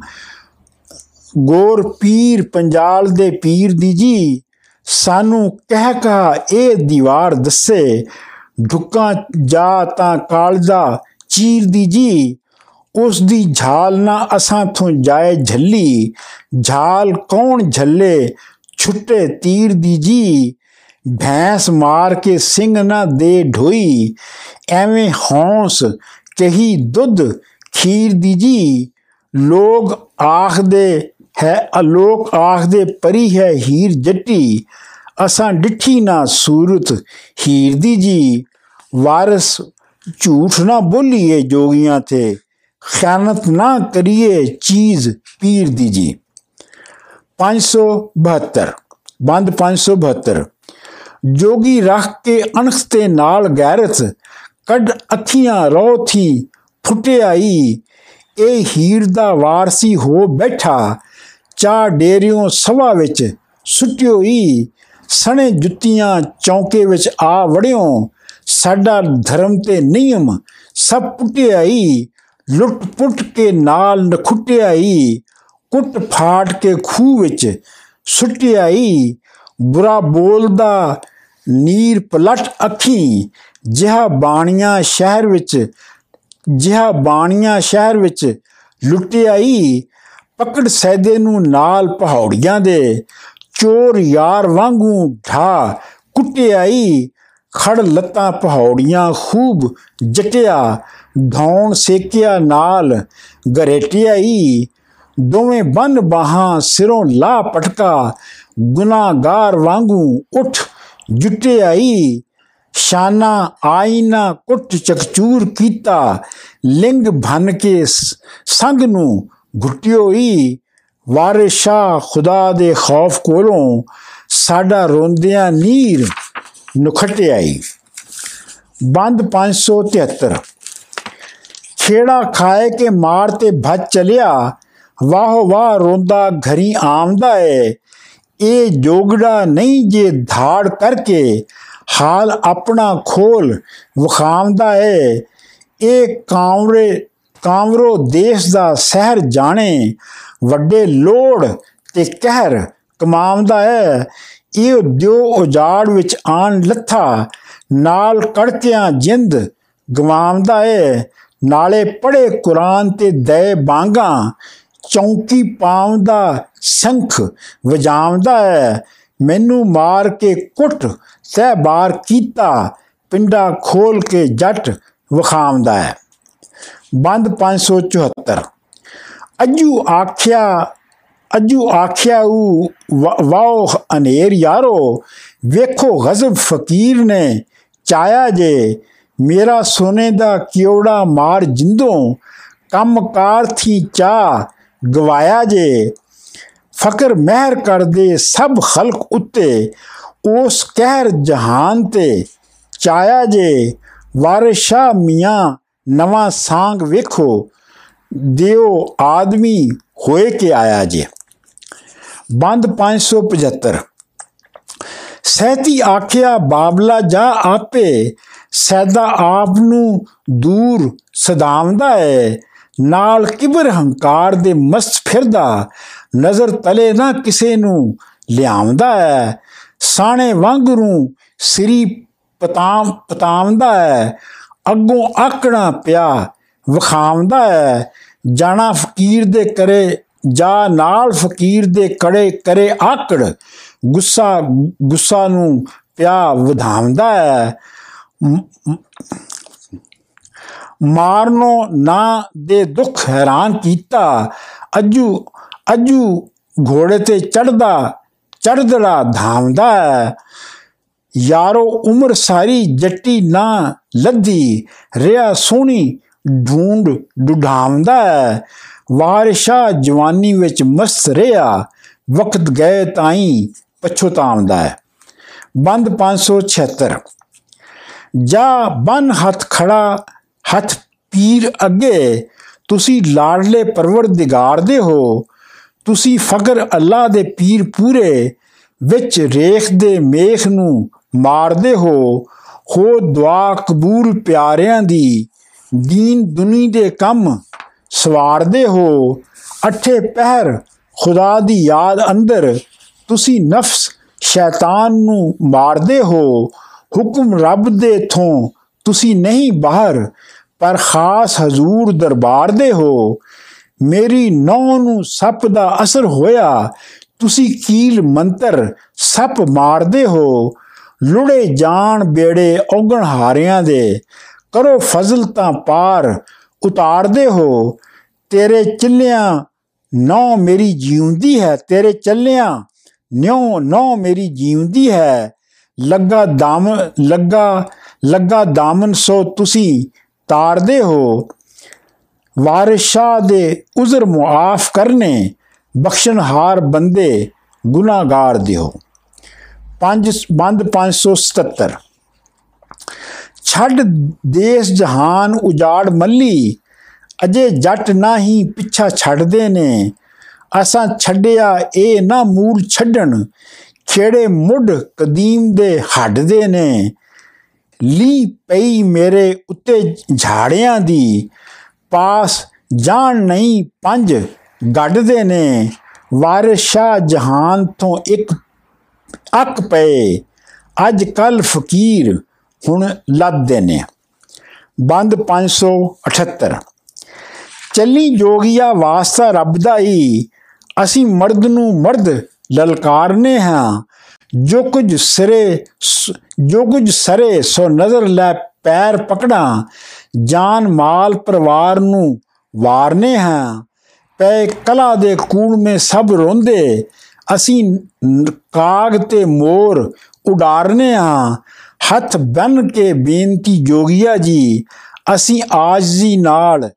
ਗੋਰ ਪੀਰ ਪੰਜਾਲ ਦੇ ਪੀਰ ਦੀ ਜੀ, ਸਾਨੂੰ ਕਹਿ ਕਾ ਇਹ ਦੀਵਾਰ ਦੱਸੇ, ਢੁੱਕਾਂ ਜਾ ਤਾਂ ਕਾਲਦਾ ਚੀਰ ਦੀ ਜੀ, ਉਸ ਦੀ ਝਾਲ ਨਾ ਅਸਾਂ ਤੋਂ ਜਾਏ ਝੱਲੀ, ਝਾਲ ਕੌਣ ਝੱਲੇ, ਛੁੱਟੇ ਤੀਰ ਦੀ ਜੀ ਭੈਂਸ ਮਾਰ ਕੇ ਸਿੰਘ ਨਾ ਦੇ ਢੋਈ, ਐਵੇਂ ਹੌਂਸ ਕਹੀ ਦੁੱਧ ਖੀਰ ਦੀ ਜੀ। ਲੋਗ ਆਖਦੇ ਹੈ, ਅਲੋਕ ਆਖਦੇ ਪਰੀ ਹੈ ਹੀਰ ਜੱਟੀ। ਅਸਾਂ ਡਿੱਠੀ ਨਾ ਸੂਰਤ ਹੀਰ ਦੀ ਜੀ। ਵਾਰਸ ਝੂਠ ਨਾ ਬੋਲੀਏ ਜੋਗੀਆਂ ਤੇ, ਖਿਆਨਤ ਨਾ ਕਰੀਏ ਚੀਜ਼ ਪੀਰ ਦੀ ਜੀ। 572 ਬੰਦ 572 ਜੋਗੀ ਰੱਖ ਕੇ ਅਣਖ ਤੇ ਨਾਲ ਗੈਰਤ, ਕੱਢ ਅੱਖੀਆਂ ਰੋ ਥੀ, ਫੁੱਟਿਆਈ। ਇਹ ਹੀਰ ਦਾ ਵਾਰਸੀ ਹੋ ਬੈਠਾ ਚਾ ਡੇਰਿਓਂ ਸਵਾ ਵਿੱਚ ਸੁੱਟਿਓਈ। ਸਣੇ ਜੁੱਤੀਆਂ ਚੌਂਕੇ ਵਿੱਚ ਆ ਵੜਿਓ, ਸਾਡਾ ਧਰਮ ਤੇ ਨਿਯਮ ਸਭ ਪੁੱਟਿਆਈ। ਲੁੱਟ ਪੁੱਟ ਕੇ ਨਾਲ ਨਖੁੱਟਿਆਈ, ਕੁੱਟ ਫਾੜ ਕੇ ਖੂਹ ਵਿੱਚ ਸੁੱਟਿਆਈ। ਬੁਰਾ ਬੋਲਦਾ ਨੀਰ ਪਲਟ ਅੱਖੀ, ਜਿਹਾ ਬਾਣੀਆਂ ਸ਼ਹਿਰ ਵਿੱਚ, ਜਿਹਾ ਬਾਣੀਆਂ ਸ਼ਹਿਰ ਵਿੱਚ ਲੁੱਟਿਆਈ, ਪਕੜ ਸੈਦੇ ਨੂੰ ਨਾਲ ਪਹਾੜੀਆਂ ਦੇ, ਚੋਰ ਯਾਰ ਵਾਂਗੂ ਢਾ ਕੁੱਟਿਆਈ, ਖੜ ਲੱਤਾਂ ਪਹਾੜੀਆਂ ਖੂਬ ਜਟਿਆ, ਧੌਣ ਸੇਕਿਆ ਨਾਲ ਗਰੇਟਿਆਈ, ਦੋਵੇਂ ਬੰਨ ਬਾਹਾਂ ਸਿਰੋਂ ਲਾ ਪਟਕਾ, ਗੁਨਾਹਗਾਰ ਵਾਂਗੂ ਉੱਠ ਜੁਟਿਆਈ ਸ਼ਾਨਾ ਆਇਨਾ ਕੁੱਟ ਚਕਚੂਰ ਕੀਤਾ। ਲਿੰਗ ਭਨ ਕੇ ਸੰਗ ਨੂੰ ਘੁੱਟਿਓਈ ਵਾਰਿਸ਼ਾ ਖੁਦਾ ਦੇ ਖੌਫ ਕੋਲੋਂ ਸਾਡਾ ਰੋਂਦਿਆਂ ਨੀਰ ਨੁਖਟਿਆਈ ਬੰਦ 573 ਖੇੜਾ ਖਾਏ ਕੇ ਮਾਰ ਤੇ ਭੱਜ ਚਲਿਆ। ਵਾਹ ਵਾਹ ਰੋਂਦਾ ਘਰੀ ਆਮਦਾ ਏ। ਇਹ ਜੋਗੜਾ ਨਹੀਂ ਜੇ ਧਾੜ ਕਰਕੇ ਹਾਲ ਆਪਣਾ ਖੋਲ ਵਖਾਉਂਦਾ ਏ। ਇਹ ਕਾਂਵਰੇ, ਕਾਂਵਰੋ ਦੇਸ਼ ਦਾ ਸ਼ਹਿਰ ਜਾਣੇ, ਵੱਡੇ ਲੋੜ ਤੇ ਕਹਿਰ ਕਮਾਉਂਦਾ ਹੈ ਇਹ ਜੋ ਉਜਾੜ ਵਿੱਚ ਆਣ ਲੱਥਾ, ਨਾਲ ਕੜਕਿਆਂ ਜਿੰਦ ਗਵਾਉਂਦਾ ਏ। ਨਾਲੇ ਪੜੇ ਕੁਰਾਨ ਤੇ ਦੇ ਬਾਂਗਾ ਚੌਂਕੀ ਪਾਉਂਦਾ ਸੰਖ ਵਜਾਉਂਦਾ ਹੈ। ਮੈਨੂੰ ਮਾਰ ਕੇ ਕੁੱਟ ਸਹਿ ਬਾਰ ਕੀਤਾ, ਪਿੰਡਾ ਖੋਲ ਕੇ ਜੱਟ ਵਖਾਉਂਦਾ ਹੈ। ਬੰਦ 574 ਅਜੂ ਆਖਿਆ ਅਜੂ ਆਖਿਆ ਉਹ ਵਾਓ ਅਨੇਰ ਯਾਰੋ, ਵੇਖੋ ਗਜ਼ਬ ਫਕੀਰ ਨੇ ਚਾਇਆ ਜੇ, ਮੇਰਾ ਸੋਨੇ ਦਾ ਕਿਉੜਾ ਮਾਰ ਜਿੰਦੋਂ, ਕੰਮਕਾਰ ਥੀ ਚਾ ਗਵਾਇਆ ਜੇ, ਫਕਰ ਮਹਿਰ ਕਰਦੇ ਸਭ ਖਲਕ ਉੱਤੇ, ਉਸ ਕਹਿਰ ਜਹਾਨ ਤੇ ਚਾਇਆ ਜੇ, ਵਾਰਿਸ਼ਾ ਮੀਆਂ ਨਵਾਂ ਸਾੰਗ ਵੇਖੋ, ਦਿਓ ਆਦਮੀ ਹੋਏ ਕੇ ਆਇਆ ਜੇ। ਬੰਦ 575 ਸਹਿਤੀ ਆਖਿਆ, ਬਾਬਲਾ ਜਾ ਆਪੇ, ਸੈਦਾ ਆਪ ਨੂੰ ਦੂਰ ਸਦਾਵਦਾ ਹੈ ਨਾਲ ਕਿਬਰ ਹੰਕਾਰ ਦੇ ਮਸਤ ਫਿਰਦਾ, ਨਜ਼ਰ ਤਲੇ ਨਾ ਕਿਸੇ ਨੂੰ ਲਿਆਉਂਦਾ ਹੈ। ਸਾਣੇ ਵਾਂਗਰੂ ਸ੍ਰੀ ਪਤਾਮ ਪਤਾਵਦਾ ਹੈ। ਅੱਗੋਂ ਆਕਣਾ ਪਿਆ ਵਖਾਉਂਦਾ ਹੈ। ਜਾਣਾ ਫਕੀਰ ਦੇ ਕਰੇ ਜਾ ਨਾਲ ਫਕੀਰ ਦੇ ਕੜੇ ਕਰੇ ਆਕੜ, ਗੁੱਸਾ ਗੁੱਸਾ ਨੂੰ ਪਿਆ ਵਧਾਉਂਦਾ ਹੈ। ਮਾਰਨੋ ਨਾ ਦੇ ਦੁੱਖ ਹੈਰਾਨ ਕੀਤਾ। ਅਜੂ ਅਜੂ ਘੋੜੇ ਤੇ ਚੜਦਾ ਚੜਦੜਾ ਧਾਮਦਾ ਯਾਰੋ ਉਮਰ ਸਾਰੀ ਜੱਟੀ ਨਾ ਲੱਦੀ, ਰਿਆ ਸੋਹਣੀ ਢੂੰਡ ਡੁਢਾਉਂਦਾ ਵਾਰਿਸ਼ਾ ਜਵਾਨੀ ਵਿੱਚ ਮਸਤ ਰਿਆ, ਵਕਤ ਗਏ ਤਾਈ ਪਛਤਾਉਂਦਾ ਹੈ। ਬੰਦ 576 ਜਾ ਬਨ ਹੱਥ ਖੜਾ ਹੱਥ ਪੀਰ ਅੱਗੇ, ਤੁਸੀਂ ਲਾਡਲੇ ਪਰਵਰਦਿਗਾਰ ਦੇ ਹੋ, ਤੁਸੀਂ ਫਕਰ ਅੱਲਾ ਦੇ ਪੀਰ ਪੂਰੇ, ਵਿੱਚ ਰੇਖ ਦੇ ਮੇਖ ਨੂੰ ਮਾਰਦੇ ਹੋ ਹੋ ਦੁਆ ਕਬੂਲ ਪਿਆਰਿਆਂ ਦੀ, ਦੀਨ ਦੁਨੀ ਦੇ ਕੰਮ ਸਵਾਰਦੇ ਹੋ, ਅਠੇ ਪਹਿਰ ਖੁਦਾ ਦੀ ਯਾਦ ਅੰਦਰ, ਤੁਸੀਂ ਨਫਸ ਸ਼ੈਤਾਨ ਨੂੰ ਮਾਰਦੇ ਹੋ, ਹੁਕਮ ਰੱਬ ਦੇ ਥੋਂ ਤੁਸੀਂ ਨਹੀਂ ਬਾਹਰ ਪਰ ਖਾਸ ਹਜ਼ੂਰ ਦਰਬਾਰ ਦੇ ਹੋ, ਮੇਰੀ ਨੌ ਨੂੰ ਸੱਪ ਦਾ ਅਸਰ ਹੋਇਆ। ਤੁਸੀਂ ਕੀਲ ਮੰਤਰ ਸੱਪ ਮਾਰਦੇ ਹੋ, ਲੁੜੇ ਜਾਣ ਬੇੜੇ ਔਗਣ ਹਾਰਿਆਂ ਦੇ। ਕਰੋ ਫਜ਼ਲ ਤਾਂ ਪਾਰ ਉਤਾਰਦੇ ਹੋ, ਤੇਰੇ ਚੱਲਿਆਂ ਨੌ ਮੇਰੀ ਜੀਉਂਦੀ ਹੈ, ਤੇਰੇ ਚੱਲਿਆਂ ਨਿਉ ਨੌ ਮੇਰੀ ਜੀਉਂਦੀ ਹੈ। ਲੱਗਾ ਦਾਮ, ਲੱਗਾ ਲੱਗਾ ਦਾਮਨ ਸੋ ਤੁਸੀਂ ਤਾਰਦੇ ਹੋ। ਵਾਰਿਸ਼ਾ ਦੇ ਉਜ਼ਰ ਮੁਆਫ ਕਰਨੇ, ਬਖਸ਼ਣਹਾਰ ਬੰਦੇ ਗੁਨਾਹਗਾਰ ਦਿਓ। 5 ਬੰਦ 577 ਛੱਡ ਦੇਸ ਜਹਾਨ ਉਜਾੜ ਮੱਲੀ, ਅਜੇ ਜੱਟ ਨਹੀਂ ਪਿੱਛਾ ਛੱਡਦੇ ਨੇ। ਅਸਾਂ ਛੱਡਿਆ ਇਹ ਨਾ ਮੂਲ ਛੱਡਣ, ਖੇੜੇ ਮੁੱਢ ਕਦੀਮ ਦੇ ਹੱਡਦੇ ਨੇ। ਲੀ ਪਈ ਮੇਰੇ ਉੱਤੇ ਝਾੜਿਆਂ ਦੀ ਪਾਸ ਜਾਣ ਨਹੀਂ ਪੰਜ ਗੱਡਦੇ ਨੇ। ਵਾਰਿਸ਼ਾ ਜਹਾਨ ਤੋਂ ਇੱਕ ਅੱਕ ਪਏ। ਅੱਜ ਕੱਲ ਫਕੀਰ ਹੁਣ ਲੱਦਦੇ ਨੇ। ਬੰਦ 578 ਚੱਲੀ ਜੋਗੀਆ ਵਾਸਤਾ ਰੱਬ ਦਾ ਹੀ। ਅਸੀਂ ਮਰਦ ਨੂੰ ਮਰਦ ਲਲਕਾਰਨੇ ਹਾਂ। ਜੋ ਕੁਝ ਸਰੇ ਜੋ ਕੁਝ ਸਰੇ, ਸੋ ਨਜ਼ਰ ਲੈ ਪੈਰ ਪਕੜਾ। ਜਾਨ ਮਾਲ ਪਰਿਵਾਰ ਨੂੰ ਵਾਰਨੇ ਹਾਂ। ਪੈ ਕਲਾ ਦੇ ਕੂੜ ਮੇ ਸਭ ਰੋਂਦੇ। ਅਸੀਂ ਕਾਗ ਤੇ ਮੋਰ ਉਡਾਰਨੇ ਹਾਂ। ਹੱਥ ਬੰਨ ਕੇ ਬੇਨਤੀ ਜੋਗੀਆ ਜੀ, ਅਸੀਂ ਆਜੀ ਨਾਲ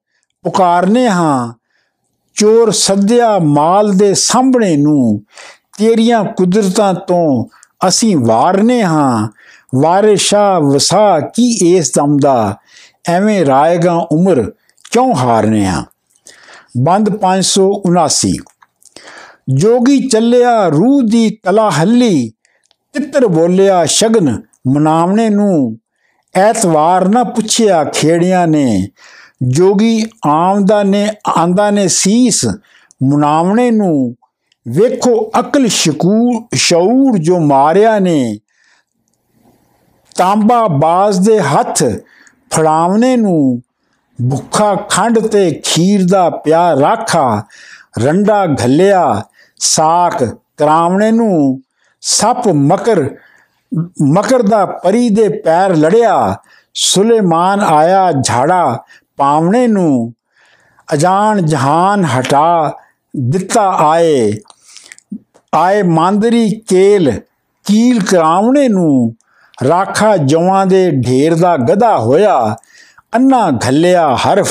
ਪੁਕਾਰਨੇ ਹਾਂ। ਚੋਰ ਸੱਦਿਆ ਮਾਲ ਦੇ ਸਾਹਮਣੇ ਨੂੰ। ਤੇਰੀਆਂ ਕੁਦਰਤਾਂ ਤੋਂ ਅਸੀਂ ਵਾਰਨੇ ਹਾਂ। ਵਾਰਿਸ਼ਾ ਵਸਾ ਕੀ ਇਸ ਦਮ ਦਾ? ਐਵੇਂ ਰਾਏਗਾ ਉਮਰ ਕਿਉਂ ਹਾਰਨੇ ਆ ਬੰਦ 579 ਜੋਗੀ ਚੱਲਿਆ ਰੂਹ ਦੀ ਕਲਾ ਹੱਲੀ ਤਿੱਤਰ ਬੋਲਿਆ ਸ਼ਗਨ ਮਨਾਵਣੇ ਨੂੰ। ਐਤਵਾਰ ਨਾ ਪੁੱਛਿਆ ਖੇੜਿਆਂ ਨੇ। ਜੋਗੀ ਆਮਦਾ ਨੇ ਆਂਦਾ ਨੇ ਸੀਸ ਮਨਾਵਣੇ ਨੂੰ। ਵੇਖੋ ਅਕਲ ਸ਼ਕੂਰ ਸ਼ੌਰ ਜੋ ਮਾਰਿਆ ਨੇ, ਤਾਂਬਾ ਬਾਜ਼ ਦੇ ਹੱਥ ਫੜਾਵਨੇ ਨੂੰ, ਭੁੱਖਾ ਖੰਡ ਤੇ ਖੀਰ ਦਾ ਪਿਆ ਰਾਖਾ, ਰੰਡਾ ਘੱਲਿਆ ਸਾਖ ਕਰਾਵਣੇ ਨੂੰ, ਸੱਪ ਮਕਰ ਮਕਰ ਦਾ ਪਰੀ ਦੇ ਪੈਰ ਲੜਿਆ, ਸੁਲੇਮਾਨ ਆਇਆ ਝਾੜਾ ਪਾਵਣੇ ਨੂੰ, ਅਜਾਨ ਜਹਾਨ ਹਟਾ ਦਿੱਤਾ ਆਏ। ਆਏ ਮੰਦਰੀ ਕੇਲ ਕੀਲ ਕਰਾਵਣੇ ਨੂੰ ਰਾਖਾ ਜਵਾਂ ਦੇ ਢੇਰ ਦਾ ਗਧਾ ਹੋਇਆ, ਅੰਨਾ ਘੱਲਿਆ ਹਰਫ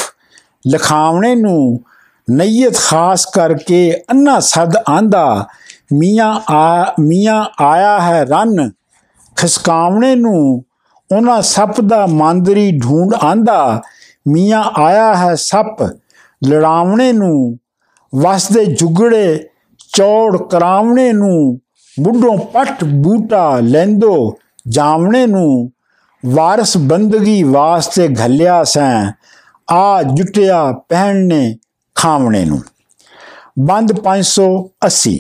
ਲਖਾਵਣੇ ਨੂੰ ਨਈਅਤ ਖਾਸ ਕਰਕੇ ਅੰਨਾ ਸਦ ਆਂਦਾ, ਮੀਆਂ ਆ, ਮੀਆਂ ਆਇਆ ਹੈ ਰਨ ਖਸਕਾਵਣੇ ਨੂੰ ਉਹਨਾਂ ਸੱਪ ਦਾ ਮੰਦਰੀ ਢੂੰਡ ਆਂਦਾ, ਮੀਆਂ ਆਇਆ ਹੈ ਸੱਪ ਲੜਾਵਣੇ ਨੂੰ ਵਸਦੇ ਜੁਗੜੇ ਚੌੜ ਕਰਾਵਣੇ ਨੂੰ ਬੁੱਢੋਂ ਪੱਟ ਬੂਟਾ ਲੈਂਦੋ, ਜਾਵਣੇ ਨੂੰ ਵਾਰਸ ਬੰਦਗੀ ਵਾਸਤੇ ਘੱਲਿਆ ਸੈਂ, ਆ ਜੁਟਿਆ ਪਹਿਣਨੇ ਖਾਵਣੇ ਨੂੰ। ਬੰਦ 580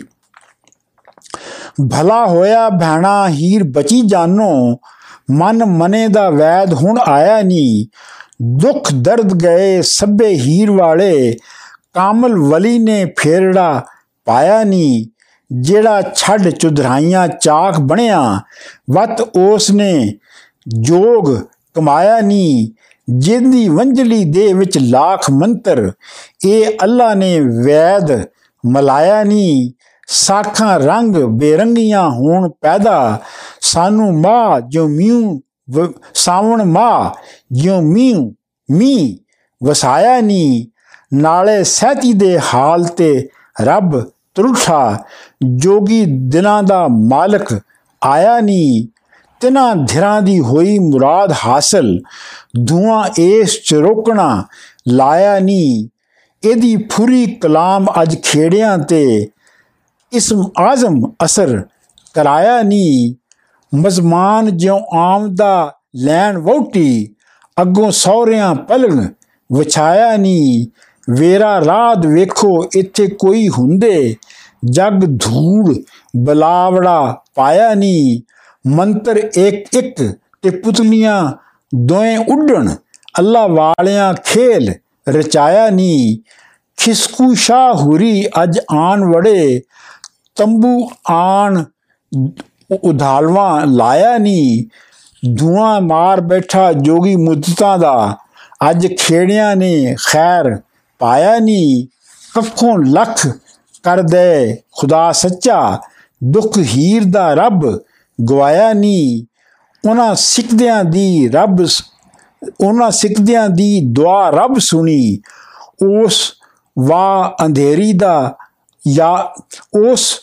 ਭਲਾ ਹੋਇਆ ਭੈਣਾ ਹੀਰ ਬਚੀ ਜਾਨੋ, ਮਨ ਮਨੇ ਦਾ ਵੈਦ ਹੁਣ ਆਇਆ ਨਹੀਂ ਦੁੱਖ ਦਰਦ ਗਏ ਸਭੇ ਹੀਰ ਵਾਲੇ, ਕਾਮਲ ਵਲੀ ਨੇ ਫੇਰੜਾ ਪਾਇਆ ਨਹੀਂ ਜਿਹੜਾ ਛੱਡ ਚੁਧਰਾਈਆਂ ਚਾਖ ਬਣਿਆ, ਵਤ ਉਸ ਨੇ ਜੋਗ ਕਮਾਇਆ ਨਹੀਂ ਜਿੰਦੀ ਵੰਜਲੀ ਦੇ ਵਿੱਚ ਲੱਖ ਮੰਤਰ, ਇਹ ਅੱਲਾ ਨੇ ਵੈਦ ਮਲਾਇਆ ਨਹੀਂ ਸਾਖਾਂ ਰੰਗ ਬੇਰੰਗੀਆਂ ਹੋਣ ਪੈਦਾ, ਸਾਨੂੰ ਮਾ ਜੋ ਮਿਉ ਸਾਵਣ ਮਾ ਜਿਉ ਮੀਂਹ ਮੀ ਵਸਾਇਆ ਨਹੀਂ ਨਾਲੇ ਸਹਤੀ ਦੇ ਹਾਲ ਤੇ ਰੱਬ ਤਰੁਠਾ, ਜੋਗੀ ਦਿਨਾਂ ਦਾ ਮਾਲਕ ਆਇਆ ਨਹੀਂ ਤਿਨਾਂ ਧਿਰਾਂ ਦੀ ਹੋਈ ਮੁਰਾਦ ਹਾਸਲ, ਧੂਆਂ ਇਸ ਚ ਰੋਕਣਾ ਲਾਇਆ ਨਹੀਂ ਇਹਦੀ ਫੁਰੀ ਕਲਾਮ ਅੱਜ ਖੇੜਿਆਂ ਤੇ ਇਸਮ ਆਜ਼ਮ ਅਸਰ ਕਰਾਇਆ ਨਹੀਂ ਮਜ਼ਮਾਨ ਜਿਉ ਆਮਦਾ ਲੈਣ ਵੋਟੀ ਅੱਗੋਂ ਸੌਰਿਆਂ ਪਲਣ ਵਿਛਾਇਆ ਨਹੀਂ ਵੇਰਾ ਰਾਤ ਵੇਖੋ, ਇੱਥੇ ਕੋਈ ਹੁੰਦੇ। ਜਗ ਧੂੜ ਬਲਾਵੜਾ ਪਾਇਆ ਨਹੀਂ ਮੰਤਰ ਇੱਕ ਇੱਕ ਤੇ ਪੁਤਲੀਆਂ ਦੋਏ ਉੱਡਣ। ਅੱਲਾ ਵਾਲਿਆਂ ਖੇਲ ਰਚਾਇਆ ਨਹੀਂ ਖਿਸਕੂ ਸ਼ਾਹ ਹੁਰੀ ਅੱਜ ਆਣ ਵੜੇ। ਤੰਬੂ ਆਣ ਉਧਾਲਵਾ ਲਾਇਆ ਨਹੀਂ ਧੂਆਂ ਮਾਰ ਬੈਠਾ ਜੋਗੀ ਮੁੱਦਤਾਂ ਦਾ। ਅੱਜ ਖੇੜਿਆਂ ਨੇ ਖੈਰ ਪਾਇਆ ਨਹੀਂ। ਕੱਖੋਂ ਲੱਖ ਕਰ ਦੇ ਖੁਦਾ ਸੱਚਾ, ਦੁੱਖ ਹੀਰ ਦਾ ਰੱਬ ਗਵਾਇਆ ਨਹੀਂ। ਉਹਨਾਂ ਸਿੱਖਦਿਆਂ ਦੀ ਰੱਬ ਉਹਨਾਂ ਸਿੱਖਦਿਆਂ ਦੀ ਦੁਆ ਰੱਬ ਸੁਣੀ। ਉਸ ਵਾ ਅੰਧੇਰੀ ਦਾ ਯਾ, ਉਸ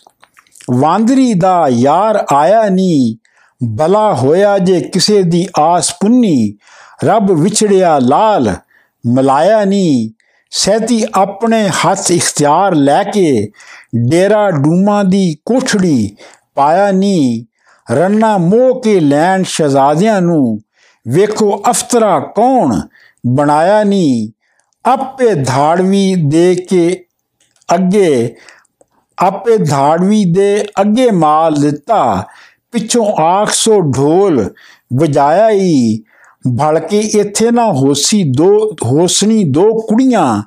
ਵਾਂਦਰੀ ਦਾ ਯਾਰ ਆਇਆ ਨਹੀਂ। ਬਲਾ ਹੋਇਆ ਜੇ ਕਿਸੇ ਦੀ ਆਸ ਪੁੰਨੀ, ਰੱਬ ਵਿਛੜਿਆ ਲਾਲ, ਮਲਾਇਆ ਨਹੀਂ। ਸੈਤੀ ਆਪਣੇ ਹੱਥ ਇਖਤਿਆਰ ਲੈ ਕੇ ਡੇਰਾ ਡੂਮਾ ਦੀ ਕੋਠੜੀ ਪਾਇਆ ਨਹੀਂ ਰੰਨਾ ਮੋਹ ਕੇ ਲੈਣ ਸ਼ਹਜ਼ਾਦਿਆਂ ਨੂੰ, ਵੇਖੋ ਅਫਤਰਾ ਕੌਣ ਬਣਾਇਆ ਨਹੀਂ ਆਪੇ ਧਾੜਵੀ ਦੇ ਕੇ ਅੱਗੇ, ਆਪੇ ਧਾੜਵੀ ਦੇ ਅੱਗੇ ਮਾਲ ਦਿੱਤਾ, ਪਿੱਛੋਂ ਆਖ ਸੋ ਢੋਲ ਵਜਾਇਆ ਹੀ ਭਲਕੇ ਇੱਥੇ ਨਾ ਹੋਸੀ ਦੋ, ਹੋਸਣੀ ਦੋ ਕੁੜੀਆਂ,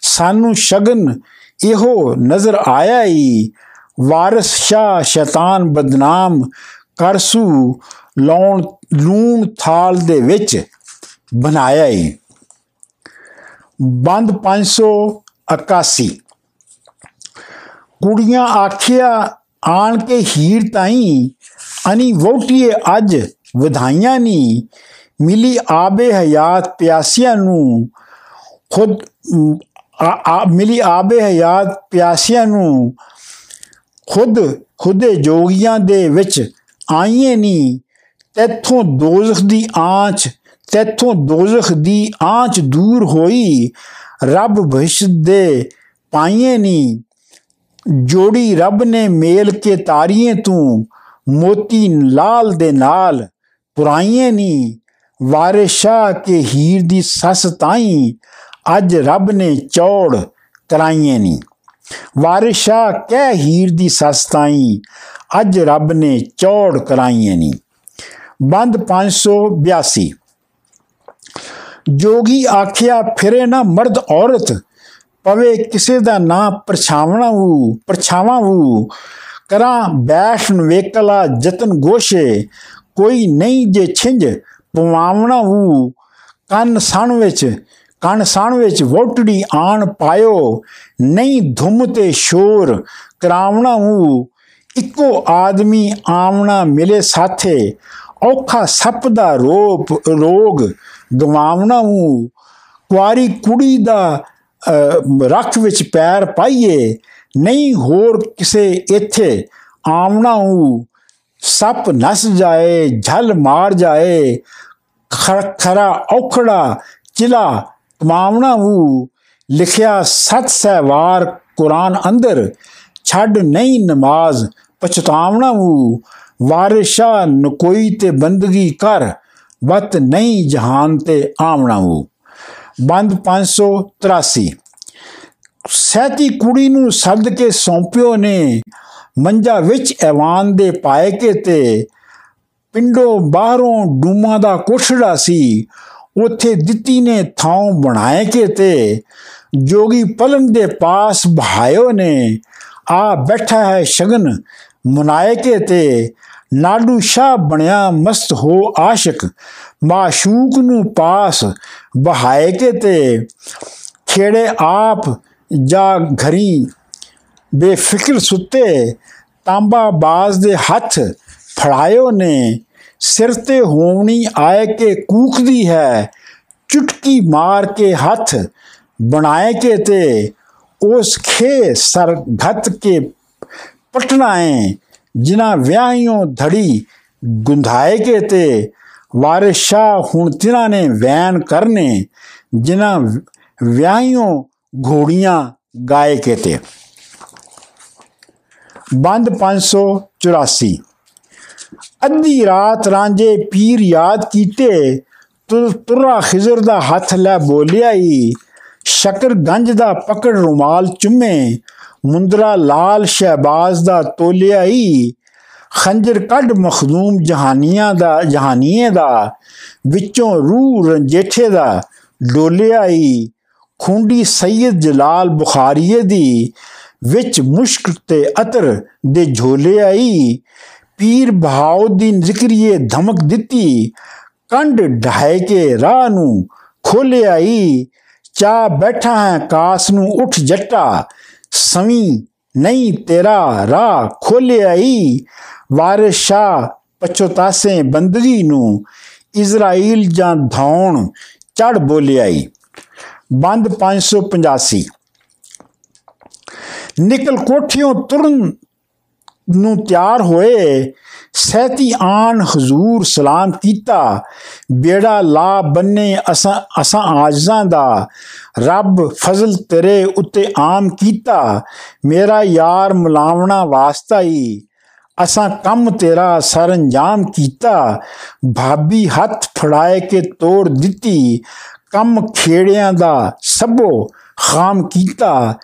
ਸਾਨੂੰ ਸ਼ਗਨ ਇਹੋ ਨਜ਼ਰ ਆਇਆ ਹੀ ਵਾਰਿਸ ਸ਼ਾ ਸ਼ੈਤਾਨ ਬਦਨਾਮ ਕਰਸੂ ਲੌਣ, ਲੂਣ ਥਾਲ ਦੇ ਵਿੱਚ ਬਣਾਇਆ ਹੀ ਬੰਦ 581 ਕੁੜੀਆਂ ਆਖਿਆ, ਆਣ ਕੇ ਹੀਰ ਤਾਈ, ਅਨੀ ਵੋਟੀਏ ਅੱਜ ਵਧਾਈਆਂ ਨਹੀਂ ਮਿਲੀ ਆਬੇ ਹਯਾਤ ਪਿਆਸਿਆਂ ਨੂੰ। ਖੁਦ ਮਿਲੀ ਆਬੇ ਹਯਾਤ ਪਿਆਸਿਆਂ ਨੂੰ। ਖੁਦ, ਖੁਦੇ ਜੋਗੀਆਂ ਦੇ ਵਿੱਚ ਆਈਏ ਨਹੀਂ ਤੇਥੋਂ ਦੋਜ਼ਖ ਦੀ ਆਂਚ, ਤੇਥੋਂ ਦੋਜ਼ਖ ਦੀ ਆਂਚ ਦੂਰ ਹੋਈ। ਰੱਬ ਬਹਿਸ਼ਤ ਦੇ ਪਾਈਏ ਨਹੀਂ ਜੋੜੀ ਰੱਬ ਨੇ ਮੇਲ ਕੇ ਤਾਰੀਏ ਤੂੰ। ਮੋਤੀ ਲਾਲ ਦੇ ਨਾਲ ਪੁਰਾਈਏ ਨਹੀਂ ਵਾਰਿਸ਼ਾ ਕੇ ਹੀਰ ਦੀ ਸੱਸ ਤਾਈ ਅੱਜ ਰੱਬ ਨੇ ਚੌੜ ਕਰਾਈਏ ਨਹੀਂ ਵਾਰਿਸ਼ਾ ਕਹਿ ਹੀਰ ਦੀ ਸੱਸ ਤਾਈ ਅੱਜ ਰੱਬ ਨੇ ਚੌੜ ਕਰਾਈਏ ਨਹੀਂ ਬੰਦ 582 ਜੋਗੀ ਆਖਿਆ, ਫਿਰੇ ਨਾ ਮਰਦ ਔਰਤ, ਪਵੇ ਕਿਸੇ ਦਾ ਨਾਂ ਪਰਛਾਵਣਾ ਵੂ ਪਰਛਾਵਾਂ ਵੂ ਕਰਾਂ ਬੈਠਨ ਵੇਕਲਾ ਜਤਨ ਗੋਸ਼ੇ, ਕੋਈ ਨਹੀਂ ਜੇ ਛਿੰਝ ਪਵਾਵਣਾ ਵੂ ਕੰਨ ਸਣ ਵਿੱਚ, ਕੰਨ ਸਣ ਵਿੱਚ ਵੋਟੜੀ ਆਣ ਪਾਇਓ। ਨਹੀਂ ਧੁੰਮ ਤੇ ਸ਼ੋਰ ਕਰਾਵਣਾ ਵੂ ਇੱਕੋ ਆਦਮੀ ਆਵਣਾ ਮਿਲੇ ਸਾਥੇ। ਔਖਾ ਸੱਪ ਦਾ ਰੋਪ, ਰੋਗ ਗਵਾਵਣਾ ਹੂੰ। ਕੁਆਰੀ ਕੁੜੀ ਦਾ ਰੱਖ ਵਿੱਚ ਪੈਰ ਪਾਈਏ। ਨਹੀਂ ਹੋਰ ਕਿਸੇ ਇੱਥੇ ਆਵਣਾ ਹੂੰ। ਸੱਪ ਨਸ ਜਾਏ ਝਲ ਮਾਰ ਜਾਏ ਖਰਾ ਔਖੜਾ, ਚਿਲਾ ਕਮਾਵਣਾ ਹੂੰ। ਲਿਖਿਆ, ਸਤ ਸਹਿਵਾਰ ਕੁਰਾਨ ਅੰਦਰ, ਛੱਡ ਨਹੀਂ ਨਮਾਜ਼ ਪਛਤਾਵਣਾ ਹੂੰ। ਵਾਰਿਸ਼ਾ ਨਕੋਈ ਤੇ ਬੰਦਗੀ ਕਰ, ਵਤ ਨਹੀਂ ਜਹਾਨ ਤੇ ਆਵਣਾ ਹੂੰ। ਬੰਦ 583 ਸਹਿਤੀ ਕੁੜੀ ਨੂੰ ਸੱਦ ਕੇ ਸੌਂਪਿਓ ਨੇ ਮੰਜਾ ਵਿੱਚ ਐਵਾਨ ਦੇ ਪਾਏ ਕੇ ਤੇ ਪਿੰਡੋਂ ਬਾਹਰੋਂ ਡੂਮਾ ਦਾ ਕੋਠੜਾ ਸੀ। ਉੱਥੇ ਦਿੱਤੀ ਨੇ ਥਾਂ ਬਣਾਏ ਕੇ ਤੇ। ਜੋਗੀ ਪਲੰਗ ਦੇ ਪਾਸ ਭਾਇਓ ਨੇ ਆ ਬੈਠਾ ਹੈ ਸ਼ਗਨ ਮਨਾਏ ਕੇ ਤੇ। ਨਾਡੂ ਸ਼ਾਹ ਬਣਿਆ ਮਸਤ ਹੋ ਆਸ਼ਿਕ। ਮਾਸ਼ੂਕ ਨੂੰ ਪਾਸ ਬਹਾਏ ਕੇ ਤੇ। ਖੇੜੇ ਆਪ ਜਾ ਘਰੀ ਬੇਫਿਕਰ ਸੁੱਤੇ ਤਾਂਬਾ ਬਾਜ਼ ਦੇ ਹੱਥ ਫੜਾਇਓ ਨੇ, ਸਿਰ ਤੇ ਹੋਵਣੀ ਆਏ ਕੇ ਕੂਕਦੀ ਹੈ, ਚੁਟਕੀ ਮਾਰ ਕੇ ਹੱਥ ਬਣਾਏ ਕੇ ਤੇ, ਉਸ ਖੇ ਸਰ ਘਤ ਕੇ ਪਟਨਾ ਹੈ ਜਿਨ੍ਹਾਂ ਵਿਆਹੀਆਂ ਧੜੀ ਗੁੰਧਾਏ ਕੇ ਤੇ, ਵਾਰਿਸ ਸ਼ਾਹ ਹੁਣ ਤਿਨਾਂ ਨੇ ਵੈਨ ਕਰਨੇ, ਜਿਨ੍ਹਾਂ ਵਿਆਹੀਆਂ ਘੋੜੀਆਂ ਗਾਏ ਕੇ ਤੇ। ਬੰਦ 584 ਅੱਧੀ ਰਾਤ ਰਾਂਝੇ ਪੀਰ ਯਾਦ ਕੀਤੇ, ਤੁਰਾ ਖਿਜ਼ਰ ਦਾ ਹੱਥ ਲੈ ਬੋਲਿਆ ਈ ਸ਼ਕਰ ਗੰਜ ਦਾ ਪਕੜ ਰੁਮਾਲ ਚੁੰਮੇ, ਮੁੰਦਰਾ ਲਾਲ ਸ਼ਹਿਬਾਜ਼ ਦਾ ਤੋਲਿਆ ਈ ਖੰਜਰ ਕੱਢ ਮਖਦੂਮ ਜਹਾਨੀਆਂ ਦਾ, ਜਹਾਨੀਏ ਦਾ, ਵਿੱਚੋਂ ਰੂਹ ਰੰਜੇਠੇ ਦਾ ਡੋਲਿਆ ਈ ਖੁੰਡੀ ਸੈਦ ਜਲਾਲ ਬੁਖਾਰੀਏ ਦੀ ਵਿੱਚ ਮੁਸ਼ਕ ਤੇ ਅਤਰ ਦੇ ਝੋਲੇ ਆਈ। ਪੀਰ ਬਹਾਉਦੀਨ ਜ਼ਿਕਰੀਏ ਧਮਕ ਦਿੱਤੀ। ਕੰਡ ਢਾਏ ਕੇ ਰਾਹ ਨੂੰ ਖੋਲੇ ਆਈ। ਚਾ ਬੈਠਾ ਹੈ ਕਾਸ ਨੂੰ ਉੱਠ ਜੱਟਾ। ਸਵੀ ਨਹੀਂ ਤੇਰਾ ਰਾਹ ਖੋਲੇ ਆਈ। ਵਾਰਿਸ ਸ਼ਾ ਪਛੋਤਾਸੇ ਬੰਦਗੀ ਨੂੰ ਇਜ਼ਰਾਈਲ ਜਾਂ ਧੌਣ ਚੜ ਬੋਲਿਆਈ। ਬੰਦ 585 ਨਿਕਲ ਕੋਠਿਓਂ ਤੁਰਨ ਨੂੰ ਤਿਆਰ ਹੋਏ, ਸਹਿਤੀ ਆਨ ਹਜ਼ੂਰ ਸਲਾਮ ਕੀਤਾ। ਬੇੜਾ ਲਾ ਬੰਨੇ ਅਸਾਂ ਅਸਾਂ ਆਜਜ਼ਾਂ ਦਾ। ਰੱਬ ਫਜ਼ਲ ਤੇਰੇ ਉੱਤੇ ਆਮ ਕੀਤਾ। ਮੇਰਾ ਯਾਰ ਮਲਾਵਣਾ ਵਾਸਤਾ ਹੀ ਅਸਾਂ ਕੰਮ ਤੇਰਾ ਸਰੰਜਾਮ ਕੀਤਾ। ਭਾਬੀ ਹੱਥ ਫੜਾਏ ਕੇ ਤੋੜ ਦਿੱਤੀ। ਕੰਮ ਖੇੜਿਆਂ ਦਾ ਸਭੋ ਖਾਮ ਕੀਤਾ।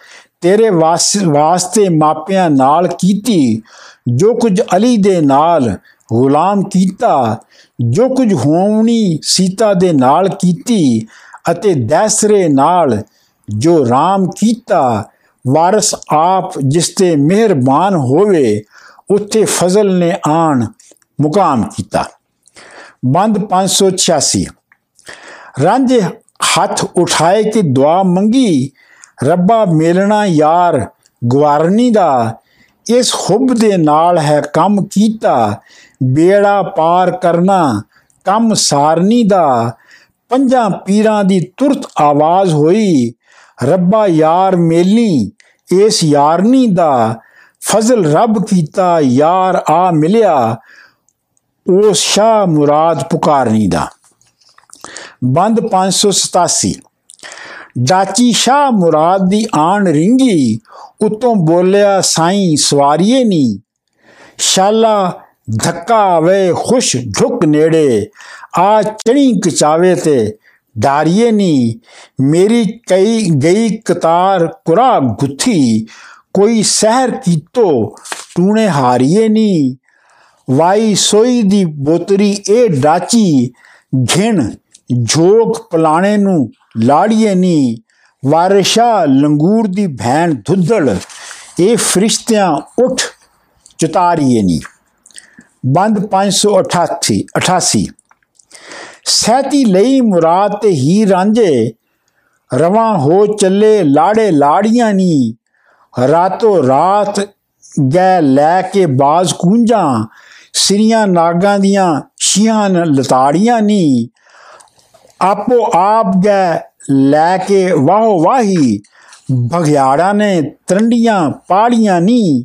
ਤੇਰੇ ਵਾਸਤੇ ਮਾਪਿਆਂ ਨਾਲ ਕੀਤੀ, ਜੋ ਕੁਝ ਅਲੀ ਦੇ ਨਾਲ ਗੁਲਾਮ ਕੀਤਾ, ਜੋ ਕੁਝ ਹੋਵਣੀ ਸੀਤਾ ਦੇ ਨਾਲ ਕੀਤੀ ਅਤੇ ਦੈਸਰੇ ਨਾਲ ਜੋ ਰਾਮ ਕੀਤਾ, ਵਾਰਿਸ ਆਪ ਜਿਸ ਤੇ ਮਿਹਰਬਾਨ ਹੋਵੇ, ਉੱਥੇ ਫਜ਼ਲ ਨੇ ਆਣ ਮੁਕਾਮ ਕੀਤਾ। ਬੰਦ 586 ਰਾਂਝੇ ਹੱਥ ਉਠਾਏ ਕਿ ਦੁਆ ਮੰਗੀ ਰੱਬਾ ਮੇਲਣਾ ਯਾਰ ਗਵਾਰਨੀ ਦਾ, ਇਸ ਹੁਬ ਦੇ ਨਾਲ ਹੈ ਕੰਮ ਕੀਤਾ, ਬੇੜਾ ਪਾਰ ਕਰਨਾ ਕੰਮ ਸਾਰਨੀ ਦਾ। ਪੰਜਾਂ ਪੀਰਾਂ ਦੀ ਤੁਰਤ ਆਵਾਜ਼ ਹੋਈ, ਰੱਬਾ ਯਾਰ ਮੇਲੀ, ਇਸ ਯਾਰਨੀ ਦਾ। ਫਜ਼ਲ ਰੱਬ ਕੀਤਾ, ਯਾਰ ਆ ਮਿਲਿਆ, ਉਹ ਸ਼ਾ ਮੁਰਾਦ ਪੁਕਾਰਨੀ ਦਾ। ਬੰਦ 587 ਡਾਚੀ ਸ਼ਾ ਮੁਰਾਦ ਦੀ ਆਣ ਰਿੰਗੀ, ਉਤੋਂ ਬੋਲਿਆ, ਸਾਈ, ਸਵਾਰੀਏ ਨੀ। ਸ਼ਾਲਾ, ਧੱਕਾ ਵੇ, ਖੁਸ਼ ਢੁਕ ਨੇੜੇ। ਆ ਚਣੀ ਕਚਾਵੇ ਤੇ ਡਾਰੀਏ ਨੀ। ਮੇਰੀ ਕਈ ਗਈ ਕਤਾਰ ਕੁਰਾ ਗੁੱਥੀ। ਕੋਈ ਸਹਿਰ ਕੀਤੋ ਟੂਣੇ ਹਾਰੀਏ ਨੀ। ਵਾਈ ਸੋਈ ਦੀ ਬੋਤਰੀ ਇਹ ਡਾਚੀ। ਘਿਣ ਝੋਕ ਪਲਾਣੇ ਨੂੰ ਲਾੜੀਏ ਨੀ, ਵਾਰਿਸ਼ਾ ਲੰਗੂਰ ਦੀ ਭੈਣ ਧੁੱਦੜ ਇਹ ਫਰਿਸ਼ਤਿਆਂ ਉੱਠ ਚਤਾਰੀਏ ਨੀ। ਬੰਦ 588 88 ਸਹਿਤੀ ਲਈ ਮੁਰਾਦ ਤੇ ਹੀ ਰਾਂਝੇ, ਰਵਾਂ ਹੋ ਚੱਲੇ ਲਾੜੇ ਲਾੜੀਆਂ ਨੀ। ਰਾਤੋ ਰਾਤ ਗੈ ਲੈ ਕੇ ਬਾਜ਼ ਕੂੰਜਾਂ, ਸਿਰੀਆਂ ਨਾਗਾਂ ਦੀਆਂ ਛੀਆਂ ਲਤਾੜੀਆਂ ਨੀ। ਆਪੋ ਆਪ ਗੈ ਲੈ ਕੇ ਵਾਹ ਵਾਹੀ। ਭਗਿਆੜਾ ਨੇ ਤਰੰਡੀਆਂ ਪਾੜੀਆਂ ਨੀ।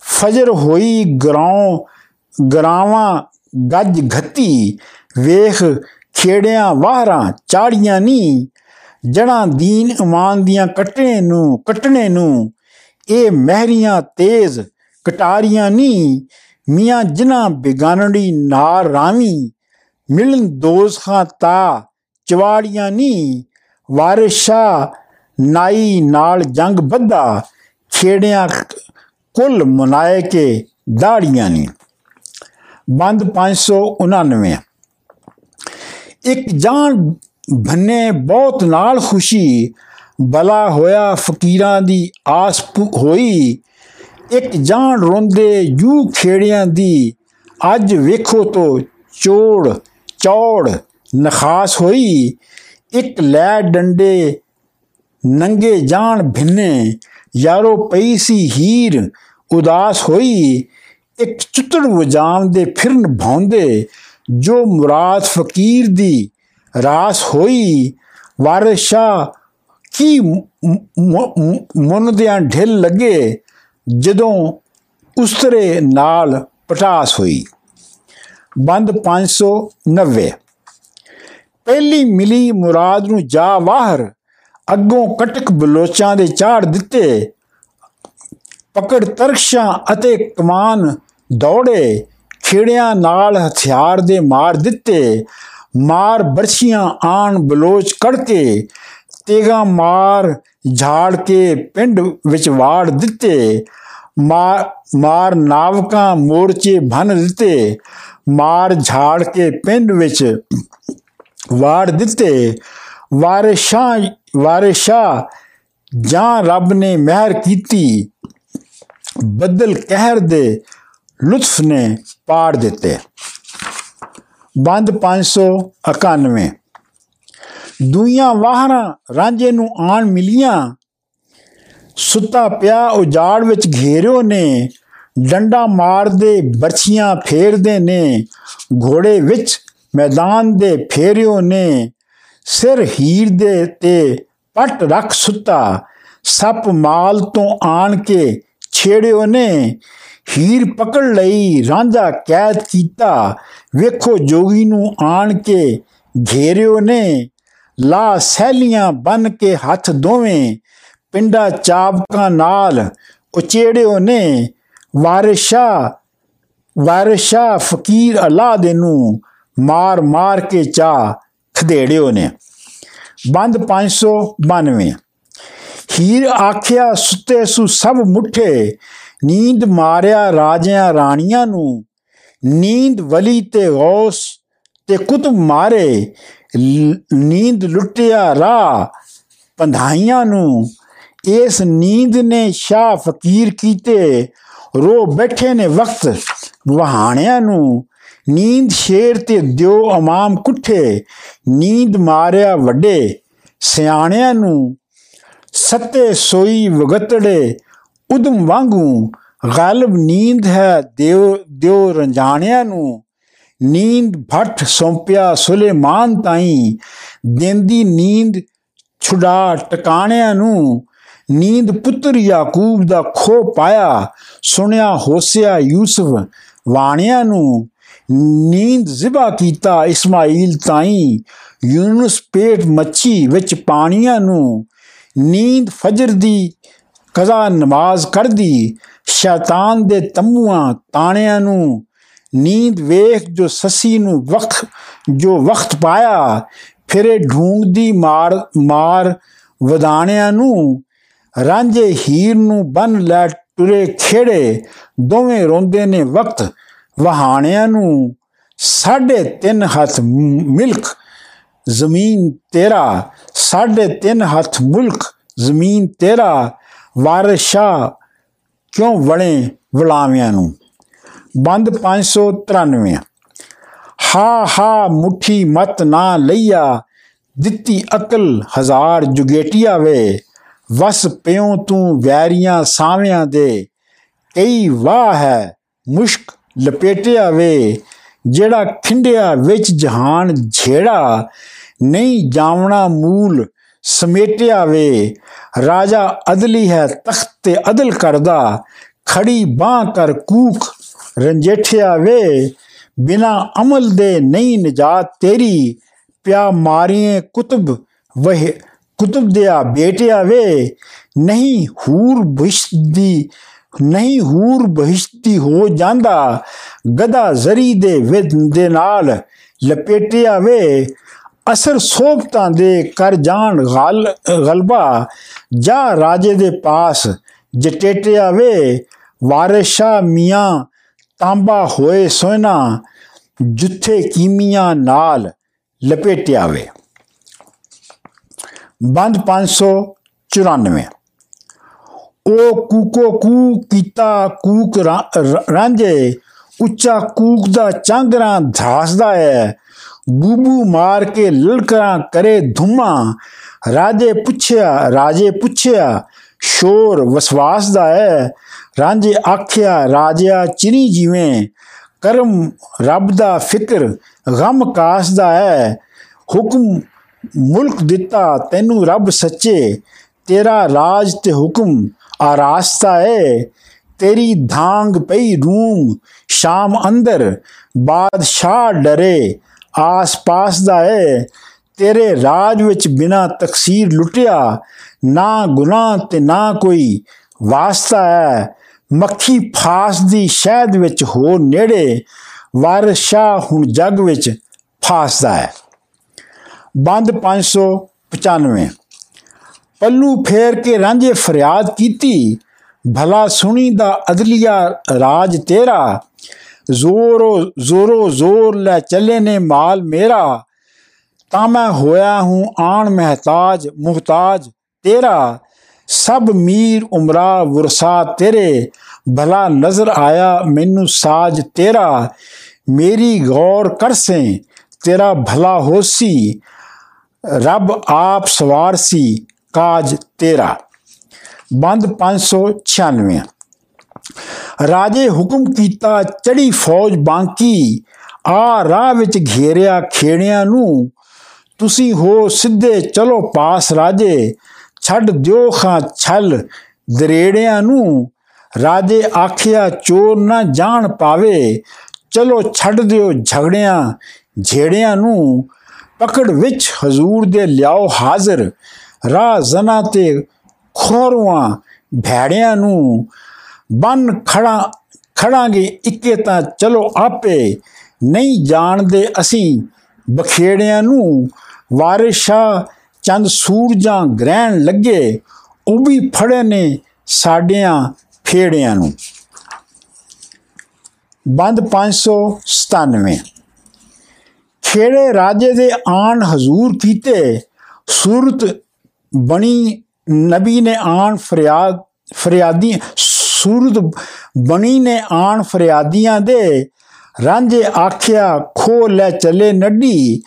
ਫਜਰ ਹੋਈ ਗਰਾਉ ਗਰਾਵਾਂ ਗੱਜ ਘੱਤੀ। ਵੇਖ ਖੇੜਿਆਂ ਵਾਹਰਾਂ ਚਾੜੀਆਂ ਨੀ। ਜੜਾਂ ਦੀਨ ਇਮਾਨ ਦੀਆਂ ਕੱਟਣੇ ਨੂੰ ਕੱਟਣੇ ਨੂੰ। ਇਹ ਮਹਿਰੀਆਂ ਤੇਜ਼ ਕਟਾਰੀਆਂ ਨੀ। ਮੀਆਂ ਜਿਨ੍ਹਾਂ ਬਿਗਾਨੜੀ ਨਾਰ ਰਾਵੀ। ਮਿਲਨ ਦੋਜ਼ਖਾਂ ਤਾ ਚਵਾੜੀਆਂ ਨੀ। ਵਾਰਿਸ਼ਾ ਨਾਈ ਨਾਲ ਜੰਗ ਬੱਧਾ ਛੇੜਿਆਂ ਕੁੱਲ ਮਨਾਏ ਕੇ ਦਾੜੀਆਂ ਨੀ। ਬੰਦ 599 ਇੱਕ ਜਾਨ ਭੰਨੇ ਬਹੁਤ ਨਾਲ ਖੁਸ਼ੀ, ਬਲਾ ਹੋਇਆ ਫਕੀਰਾਂ ਦੀ ਆਸ ਹੋਈ। ਇੱਕ ਜਾਨ ਰੋਂਦੇ ਜੂ ਖੇੜਿਆਂ ਦੀ, ਅੱਜ ਵੇਖੋ ਤੋ ਚੋੜ ਚੌੜ ਨਖਾਸ ਹੋਈ। ਇੱਕ ਲੈ ਡੰਡੇ, ਨੰਗੇ ਜਾਣ ਭਿੰਨੇ, ਯਾਰੋ ਪਈ ਸੀ ਹੀਰ, ਉਦਾਸ ਹੋਈ, ਇੱਕ ਚੁੱਤੜ ਵਜਾਮ ਦੇ ਫਿਰਨ ਭੌਂਦੇ ਜੋ ਮੁਰਾਦ ਫਕੀਰ ਦੀ ਰਾਸ ਹੋਈ, ਵਾਰਿਸ਼ਾ ਕੀ ਮਨ ਦੇ ਢਿੱਲ ਲੱਗੇ, ਜਦੋਂ ਉਸਤਰੇ ਨਾਲ ਪਟਾਸ ਹੋਈ। ਬੰਦ 590 ਪਹਿਲੀ ਮਿਲੀ ਮੁਰਾਦ ਨੂੰ ਜਾ ਬਾਹਰ ਅੱਗੋਂ ਕਟਕ ਬਲੋਚਾਂ ਦੇ ਝਾੜ ਦਿੱਤੇ। ਪਕੜ ਤਰਕਸ਼ਾਂ ਅਤੇ ਕਮਾਨ ਦੌੜੇ, ਖੇੜਿਆਂ ਨਾਲ ਹਥਿਆਰ ਦੇ ਮਾਰ ਦਿੱਤੇ। ਮਾਰ ਬਰਛੀਆਂ ਆਣ ਬਲੋਚ ਕੜਕੇ ਤੇਗਾ ਮਾਰ ਝਾੜ ਕੇ ਪਿੰਡ ਵਿੱਚ ਵਾੜ ਦਿੱਤੇ। ਮਾਰ ਮਾਰ ਨਾਵਕਾਂ ਮੋਰਚੇ ਭਨ ਦਿੱਤੇ। ਮਾਰ ਝਾੜ ਕੇ ਪਿੰਡ ਵਿੱਚ ਵਾੜ ਦਿੱਤੇ। ਵਾਰਿਸ਼ਾਂ ਵਾਰਿਸ਼ਾ ਜਾਂ ਰੱਬ ਨੇ ਮਿਹਰ ਕੀਤੀ, ਬੱਦਲ ਕਹਿਰ ਦੇ ਲੁਤਫ ਨੇ ਪਾੜ ਦਿੱਤੇ। ਬੰਦ 591 ਦੁਨੀਆਂ ਵਾਹਰਾਂ ਰਾਂਝੇ ਨੂੰ ਆਣ ਮਿਲੀਆਂ। ਸੁੱਤਾ ਪਿਆ ਉਜਾੜ ਵਿੱਚ ਘੇਰਿਓ ਨੇ। ਡੰਡਾ ਮਾਰਦੇ, ਬਰਛੀਆਂ ਫੇਰਦੇ ਨੇ। ਘੋੜੇ ਵਿੱਚ ਮੈਦਾਨ ਦੇ ਫੇਰਿਓ ਨੇ ਸਿਰ ਹੀਰ ਦੇ ਤੇ ਪੱਟ ਰੱਖ ਸੁੱਤਾ। ਸੱਪ ਮਾਲ ਤੋਂ ਆਣ ਕੇ ਛੇੜਿਓ ਨੇ। ਹੀਰ ਪਕੜ ਲਈ ਰਾਂਝਾ ਕੈਦ ਕੀਤਾ। ਵੇਖੋ ਜੋਗੀ ਨੂੰ ਆਣ ਕੇ ਘੇਰਿਓ ਨੇ। ਲਾ ਸਹਿਲੀਆਂ ਬਨ ਕੇ ਹੱਥ ਦੋਵੇਂ। ਪਿੰਡਾ ਚਾਬਕਾਂ ਨਾਲ ਉਚੇੜਿਓ ਨੇ। ਵਾਰਿਸ਼ਾ ਵਾਰਿਸ਼ਾ ਫਕੀਰ ਅੱਲਾ ਦੇ ਨੂੰ ਮਾਰ ਮਾਰ ਕੇ ਚਾ ਖਦੇੜਿਓ ਨੇ। ਬੰਦ 592 ਹੀਰ ਆਖਿਆ, ਸੁੱਤੇ ਸੁ ਸਭ ਮੁੱਠੇ। ਨੀਂਦ ਮਾਰਿਆ ਰਾਜਿਆਂ ਰਾਣੀਆਂ ਨੂੰ। ਨੀਂਦ ਵਲੀ ਤੇ ਗੌਸ ਤੇ ਕੁਤਬ ਮਾਰੇ। ਨੀਂਦ ਲੁੱਟਿਆ ਰਾ ਪੰਧਾਈਆਂ ਨੂੰ। ਇਸ ਨੀਂਦ ਨੇ ਸ਼ਾ ਫਕੀਰ ਕੀਤੇ। ਰੋ ਬੈਠੇ ਨੇ ਵਕਤ ਵਹਾਣਿਆਂ ਨੂੰ। ਨੀਂਦ ਸ਼ੇਰ ਤੇ ਦਿਓ ਇਮਾਮ ਕੁੱਠੇ। ਨੀਂਦ ਮਾਰਿਆ ਵੱਡੇ, ਸਿਆਣਿਆਂ ਨੂੰ ਸੱਤੇ ਸੋਈ ਵਗਤੜੇ। ਉਦਮ ਵਾਂਗੂ ਗਾਲਬ ਨੀਂਦ ਹੈ ਦਿਓ ਦਿਓ ਰੰਜਾਣਿਆਂ ਨੂੰ। ਨੀਂਦ ਭੱਟ ਸੌਂਪਿਆ ਸੁਲੇਮਾਨ ਤਾਈ। ਦਿੰਦੀ ਨੀਂਦ ਛੁਡਾ ਟਿਕਾਣਿਆਂ ਨੂੰ। ਨੀਂਦ ਪੁੱਤਰ ਯਾਕੂਬ ਦਾ ਖੋ ਪਾਇਆ। ਸੁਣਿਆ ਹੋਸਿਆ ਯੂਸਫ ਵਾਣਿਆਂ ਨੂੰ। ਨੀਂਦ ਜ਼ਿਬਾ ਕੀਤਾ ਇਸਮਾਈਲ ਤਾਈ। ਯੂਨਸ ਪੇਟ ਮੱਛੀ ਵਿੱਚ ਪਾਣੀਆਂ ਨੂੰ ਨੀਂਦ ਫਜਰ ਦੀ ਕਜ਼ਾ ਨਮਾਜ਼ ਕਰਦੀ। ਸ਼ੈਤਾਨ ਦੇ ਤੰਬੂਆਂ ਤਾਣਿਆਂ ਨੂੰ ਨੀਂਦ ਵੇਖ ਜੋ ਸੱਸੀ ਨੂੰ ਵਕਤ ਜੋ ਵਕਤ ਪਾਇਆ, ਫਿਰੇ ਢੂੰਗਦੀ ਮਾਰ ਮਾਰ ਵਦਾਣਿਆਂ ਨੂੰ ਰਾਂਝੇ ਹੀਰ ਨੂੰ ਬਨ ਲੈ ਟੁਰੇ ਖੇੜੇ। ਦੋਵੇਂ ਰੋਂਦੇ ਨੇ ਵਕਤ ਵਹਾਣਿਆਂ ਨੂੰ ਸਾਢੇ ਤਿੰਨ ਹੱਥ ਮਿਲਕ, ਜ਼ਮੀਨ ਤੇਰਾ, ਸਾਢੇ ਤਿੰਨ ਹੱਥ ਮੁਲਕ, ਜ਼ਮੀਨ ਤੇਰਾ, ਵਾਰਿਸ਼ਾ ਕਿਉਂ ਵੜੇ ਵਲਾਵਿਆਂ ਨੂੰ? ਬੰਦ 593 ਹਾ ਹਾ ਮੁਠੀ ਮਤ ਨਾ ਲਈਆ, ਦਿੱਤੀ ਅਕਲ ਹਜ਼ਾਰ ਜੁਗੇਟੀਆ ਵੇ। ਵਸ ਪਿਉ ਤੂੰ ਵੈਰੀਆਂ ਸਾਵਿਆਂ ਦੇ। ਕਈ ਵਾਹ ਹੈ ਮੁਸ਼ਕ ਲਪੇਟਿਆ ਵੇ ਜਿਹੜਾ ਖਿੰਡਿਆ ਵਿੱਚ ਜਹਾਨ ਝੇੜਾ, ਨਹੀਂ ਜਾਵਣਾ ਮੂਲ ਸਮੇਟਿਆ ਵੇ। ਰਾਜਾ ਅਦਲੀ ਹੈ ਤਖਤ ਤੇ ਅਦਲ ਕਰਦਾ, ਖੜੀ ਬਾਹ ਕਰ ਕੂਖ ਰੰਜੇਠਿਆ ਵੇ। ਬਿਨਾ ਅਮਲ ਦੇ ਨਹੀਂ ਨਜਾਤ ਤੇਰੀ, ਪਿਆ ਮਾਰੀਏ ਕੁਤਬ ਵਹ, ਕੁਤਬ ਦਿਆ ਬੇਟਿਆ ਵੇ। ਨਹੀਂ ਹੂਰ ਬਹਿਸ਼ਤੀ ਨਹੀਂ ਹੂਰ ਬਹਿਸ਼ਤੀ ਹੋ ਜਾਂਦਾ। ਗਦਾ ਜ਼ਰੀ ਦੇ ਵਿਦ ਦੇ ਨਾਲ ਲਪੇਟਿਆ ਵੇ। ਅਸਰ ਸੋਬਤਾਂ ਦੇ ਕਰ ਜਾਣ ਗਲ, ਗਲਬਾ। ਜਾ ਰਾਜੇ ਦੇ ਪਾਸ ਜਟੇਟਿਆ ਵੇ। ਵਾਰਿਸ਼ਾ ਮੀਆਂ ਤਾਂਬਾ ਹੋਏ ਸੋਨਾ ਜੁੱਥੇ ਕੀਮੀਆਂ ਨਾਲ ਲਪੇਟਿਆ ਵੇ। ਬੰਦ 594 ਉਹ ਕੂਕੋ ਕੂ ਕੀਤਾ ਕੂਕ ਰਾਂਝੇ। ਉੱਚਾ ਕੂਕ ਦਾ ਚਾਂਗਰਾ ਧਾਸਦਾ ਹੈ। ਬੂਬੂ ਮਾਰ ਕੇ ਲਲਕਰਾਂ ਕਰੇ ਧੁਮਾ। ਰਾਜੇ ਪੁੱਛਿਆ ਰਾਜੇ ਪੁੱਛਿਆ, ਸ਼ੋਰ ਵਸਵਾਸ ਦਾ ਹੈ। ਰਾਂਝੇ ਆਖਿਆ, ਰਾਜਿਆ ਚਿਰੀ ਜਿਵੇਂ। ਕਰਮ ਰੱਬ ਦਾ ਫਿਕਰ ਗਮ ਕਾਸ ਦਾ ਹੈ। ਹੁਕਮ ਮੁਲਕ ਦਿੱਤਾ ਤੈਨੂੰ ਰੱਬ ਸੱਚੇ। ਤੇਰਾ ਰਾਜ ਤੇ ਹੁਕਮ ਆਰਾਸਤਾ ਏ। ਤੇਰੀ ਧਾਂਗ ਪਈ ਰੂਮ ਸ਼ਾਮ ਅੰਦਰ ਬਾਦਸ਼ਾਹ ਡਰੇ। ਆਸ-ਪਾਸ ਦਾ ਏ। ਤੇਰੇ ਰਾਜ ਵਿੱਚ ਬਿਨਾ ਤਕਸੀਰ ਲੁੱਟਿਆ, ਨਾ ਗੁਨਾਹ ਤੇ ਨਾ ਕੋਈ ਵਾਸਤਾ ਹੈ। ਮੱਖੀ ਫਾਸ ਦੀ ਸ਼ਹਿਦ ਵਿੱਚ ਹੋ ਨੇੜੇ, ਵਾਰਸ਼ਾ ਹੁਣ ਜਗ ਵਿੱਚ ਫਾਸਦਾ ਹੈ। ਬੰਦ 595 ਪੱਲੂ ਫੇਰ ਕੇ ਰਾਂਝੇ ਫਰਿਆਦ ਕੀਤੀ ਭਲਾ ਸੁਣੀ ਦਾ ਅਦਲੀਆ ਰਾਜ ਤੇਰਾ ਜ਼ੋਰੋ ਜ਼ੋਰੋ ਜ਼ੋਰ ਲੈ ਚੱਲੇ ਨੇ ਮਾਲ ਮੇਰਾ ਤਾਂ ਮੈਂ ਹੋਇਆ ਹੂੰ ਆਣ ਮਹਤਾਜ ਮੁਹਤਾਜ ਤੇਰਾ ਸਭ ਮੀਰ ਉਮਰਾ ਵਰਸਾ ਤੇਰੇ ਭਲਾ ਨਜ਼ਰ ਆਇਆ ਮੈਨੂੰ ਸਾਜ ਤੇਰਾ ਮੇਰੀ ਗੌਰ ਕਰਸੇ ਤੇਰਾ ਭਲਾ ਹੋਸੀ ਰੱਬ ਆਪ ਸਵਾਰ ਸੀ ਕਾਜ ਤੇਰਾ। ਬੰਦ 596 ਰਾਜੇ ਹੁਕਮ ਕੀਤਾ ਚੜੀ ਫੌਜ ਬਾਂਕੀ, ਆ ਰਾਹ ਵਿੱਚ ਘੇਰਿਆ ਖੇੜਿਆਂ ਨੂੰ। ਤੁਸੀਂ ਹੋ ਸਿੱਧੇ, ਚਲੋ ਪਾਸ ਰਾਜੇ, ਛੱਡ ਦਿਓ ਖਾਂ ਛਲ ਦਰੇੜਿਆਂ ਨੂੰ। ਰਾਜੇ ਆਖਿਆ, ਚੋਰ ਨਾ ਜਾਣ ਪਾਵੇ, ਚਲੋ ਛੱਡ ਦਿਓ ਝਗੜਿਆਂ, ਝੇੜਿਆਂ ਨੂੰ। ਪਕੜ ਵਿੱਚ ਹਜ਼ੂਰ ਦੇ ਲਿਆਓ ਹਾਜ਼ਰ। ਰਾਹ ਜ਼ਨਾ ਤੇ ਖੋਰਵਾਂ ਭੈੜਿਆਂ ਨੂੰ ਬਨ ਖੜਾ ਖੜਾਂਗੇ ਇੱਕੇ ਤਾਂ ਚਲੋ ਆਪੇ। ਨਹੀਂ ਜਾਣਦੇ ਅਸੀਂ ਬਖੇੜਿਆਂ ਨੂੰ। ਵਾਰਿਸ਼ਾ ਚੰਦ ਸੂਰਜਾਂ ਗ੍ਰਹਿਣ ਲੱਗੇ, ਉਹ ਵੀ ਫੜੇ ਨੇ ਸਾਡਿਆਂ ਫੇੜਿਆਂ ਨੂੰ। ਬੰਦ 597 ਖੇੜੇ ਰਾਜੇ ਦੇ ਆਣ ਹਜ਼ੂਰ ਕੀਤੇ, ਸੂਰਤ ਬਣੀ ਨਬੀ ਨੇ ਆਣ ਫਰਿਆਦ, ਫਰਿਆਦੀ ਸੂਰਤ ਬਣੀ ਨੇ ਆਣ ਫਰਿਆਦੀਆਂ ਦੇ ਰਾਂਝੇ ਆਖਿਆ ਖੋ ਲੈ ਚੱਲੇ ਨੱਡੀ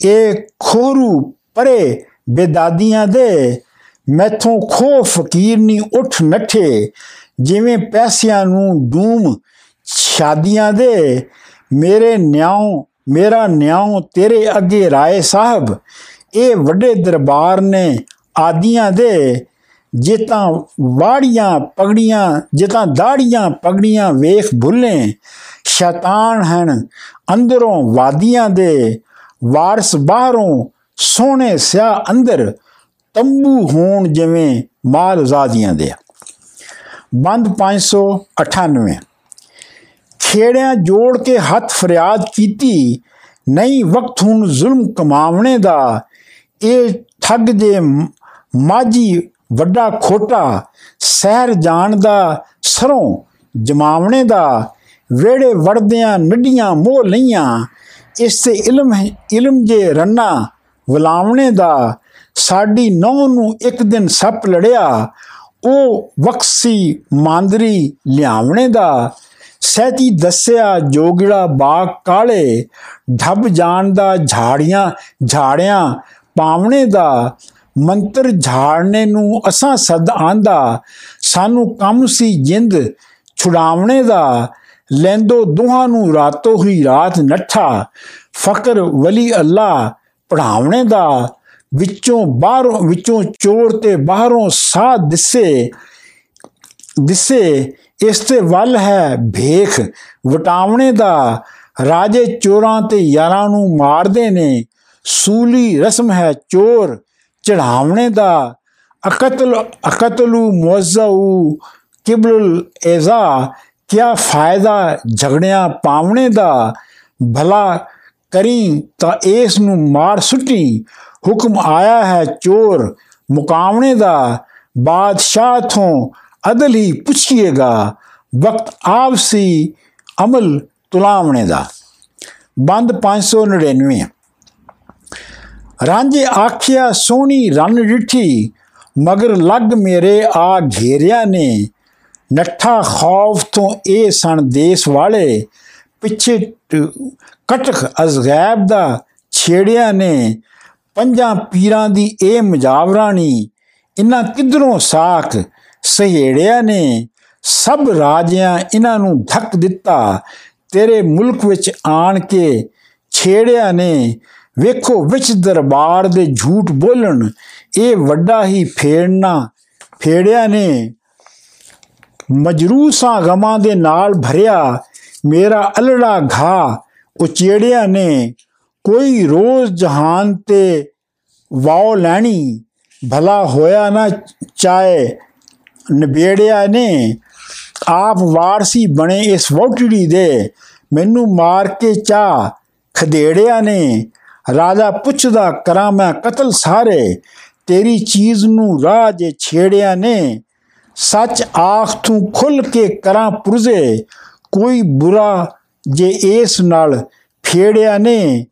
ਇਹ ਖੋਰੂ ਪਰੇ ਬੇਦਾਦੀਆਂ ਦੇ, ਮੈਥੋਂ ਖੋ ਫਕੀਰ ਨਹੀਂ ਉੱਠ ਨੱਠੇ, ਜਿਵੇਂ ਪੈਸਿਆਂ ਨੂੰ ਡੂਮ ਸ਼ਾਦੀਆਂ ਦੇ, ਮੇਰੇ ਨਿਆਉ, ਮੇਰਾ ਨਿਆਉ ਤੇਰੇ ਅੱਗੇ ਰਾਏ ਸਾਹਿਬ, ਇਹ ਵੱਡੇ ਦਰਬਾਰ ਨੇ ਆਦੀਆਂ ਦੇ ਜੇ ਤਾਂ ਵਾੜੀਆਂ ਪਗੜੀਆਂ, ਜੇ ਤਾਂ ਦਾੜੀਆਂ ਪਗੜੀਆਂ ਵੇਖ ਭੁੱਲੇ, ਸ਼ੈਤਾਨ ਹਨ ਅੰਦਰੋਂ ਵਾਦੀਆਂ ਦੇ, ਵਾਰਸ ਬਾਹਰੋਂ ਸੋਹਣੇ ਸਿਆ ਅੰਦਰ ਤੰਬੂ ਹੋਣ ਜਿਵੇਂ ਮਾਲ ਜ਼ਾਦੀਆਂ ਦੇ ਬੰਦ 598 ਖੇੜਿਆਂ ਜੋੜ ਕੇ ਹੱਥ ਫਰਿਆਦ ਕੀਤੀ, ਨਹੀਂ ਵਕਤ ਹੁਣ ਜ਼ੁਲਮ ਕਮਾਵਣੇ ਦਾ, ਇਹ ਠੱਗ ਜੇ ਮਾਜੀ ਵੱਡਾ ਖੋਟਾ, ਸਹਿਰ ਜਾਣ ਦਾ ਸਰੋਂ, ਜਮਾਵਣੇ ਦਾ ਵੇੜੇ ਵੜਦਿਆਂ ਨੱਡੀਆਂ ਮੋਹ ਲਈਆਂ। ਇਸ ਤੇ ਇਲਮ ਹੈ, ਇਲਮ ਜੇ ਰੰਨਾ ਵਲਾਵਣੇ ਦਾ, ਸਾਡੀ ਨੌ ਨੂੰ ਇੱਕ ਦਿਨ ਸੱਪ ਲੜਿਆ। ਉਹ ਵਕਸੀ ਮਾਂਦਰੀ ਲਿਆਵਣੇ ਦਾ, ਸਹਿਤੀ ਦੱਸਿਆ ਜੋਗੜਾ ਬਾਗ ਕਾਲੇ, ਢੱਬ ਜਾਣ ਦਾ ਝਾੜੀਆਂ ਝਾੜਿਆਂ ਪਾਵਣੇ ਦਾ। ਮੰਤਰ ਝਾੜਨੇ ਨੂੰ ਅਸਾਂ ਸਦ ਆਂਦਾ, ਸਾਨੂੰ ਕੰਮ ਸੀ ਜਿੰਦ, ਛੁਡਾਵਣੇ ਦਾ, ਲੈਂਦੋ ਦੋਹਾਂ ਨੂੰ ਰਾਤੋਂ ਹੀ ਰਾਤ ਨੱਠਾ, ਫਕਰ ਵਲੀ ਅੱਲਾ ਪੜਾਵਣੇ ਦਾ, ਵਿੱਚੋਂ ਬਾਹਰੋਂ, ਵਿੱਚੋਂ ਚੋਰ ਤੇ ਬਾਹਰੋਂ ਸਾਹ ਦਿਸੇ ਦਿਸੇ, ਇਸ ਤੇ ਵੱਲ ਹੈ ਭੇਖ, ਵਟਾਵਣੇ ਦਾ, ਰਾਜੇ ਚੋਰਾਂ ਤੇ ਯਾਰਾਂ ਨੂੰ ਮਾਰਦੇ ਨੇ, ਸੂਲੀ ਰਸਮ ਹੈ ਚੋਰ ਚੜਾਵਣੇ ਦਾ ਅਕਤਲ ਅਕਤਲੂ ਮੁਅਜ਼ੂ ਕਿਬਲ ਐਜ਼ਾ ਕਿਆ ਫਾਇਦਾ ਝਗੜਿਆਂ ਪਾਵਣੇ ਦਾ ਭਲਾ ਕਰੀ ਤਾਂ ਇਸ ਨੂੰ ਮਾਰ ਸੁੱਟੀ ਹੁਕਮ ਆਇਆ ਹੈ ਚੋਰ ਮੁਕਾਵਣੇ ਦਾ ਬਾਦਸ਼ਾਹ ਤੋਂ ਅਦਲ ਹੀ ਪੁੱਛੀਏਗਾ ਵਕਤ ਆਪਸੀ ਅਮਲ ਤੁਲਾਵਣੇ ਦਾ ਬੰਦ 599 ਰਾਂਝੇ ਆਖਿਆ, ਸੋਹਣੀ ਰਨ ਡਿਠੀ ਮਗਰ ਲੱਗ ਮੇਰੇ ਆ ਘੇਰਿਆ ਨੇ। ਨੱਠਾ ਖੌਫ ਤੋਂ ਇਹ ਸਣ ਦੇਸ ਵਾਲੇ, ਪਿੱਛੇ ਕਟਕ ਅਜ਼ਗੈਬ ਦਾ ਛੇੜਿਆ ਨੇ। ਪੰਜਾਂ ਪੀਰਾਂ ਦੀ ਇਹ ਮਜਾਵਰਾਣੀ ਇਹਨਾਂ ਕਿਧਰੋਂ ਸਾਖ ਸਹੇੜਿਆ ਨੇ? ਸਭ ਰਾਜਿਆਂ ਇਹਨਾਂ ਨੂੰ ਧੱਕ ਦਿੱਤਾ, ਤੇਰੇ ਮੁਲਕ ਵਿੱਚ ਆਣ ਕੇ ਛੇੜਿਆ ਨੇ। ਵੇਖੋ ਵਿੱਚ ਦਰਬਾਰ ਦੇ ਝੂਠ ਬੋਲਣ, ਇਹ ਵੱਡਾ ਹੀ ਫੇੜਨਾ ਫੇੜਿਆ ਨੇ। ਮਜਰੂਸਾਂ ਗਮਾਂ ਦੇ ਨਾਲ ਭਰਿਆ, ਮੇਰਾ ਅਲੜਾ ਘਾ ਉਚੇੜਿਆ ਨੇ। ਕੋਈ ਰੋਜ਼ ਜਹਾਨ ਤੇ ਵਾਉ ਲੈਣੀ, ਭਲਾ ਹੋਇਆ ਨਾ ਚਾਏ ਨਿਬੇੜਿਆ ਨੇ। ਆਪ ਵਾਰਸੀ ਬਣੇ ਇਸ ਵੋਟੜੀ ਦੇ, ਮੈਨੂੰ ਮਾਰ ਕੇ ਚਾ ਖਦੇੜਿਆ ਨੇ। ਰਾਜਾ ਪੁੱਛਦਾ, ਕਰਾਂ ਮੈਂ ਕਤਲ ਸਾਰੇ? ਤੇਰੀ ਚੀਜ਼ ਨੂੰ ਰਾਹ ਜੇ ਛੇੜਿਆ ਨੇ? ਸੱਚ ਆਖ ਤੂੰ ਖੁੱਲ ਕੇ ਕਰਾਂ ਪੁਰਜ਼ੇ? ਕੋਈ ਬੁਰਾ ਜੇ ਇਸ ਨਾਲ ਫੇੜਿਆ ਨੇ?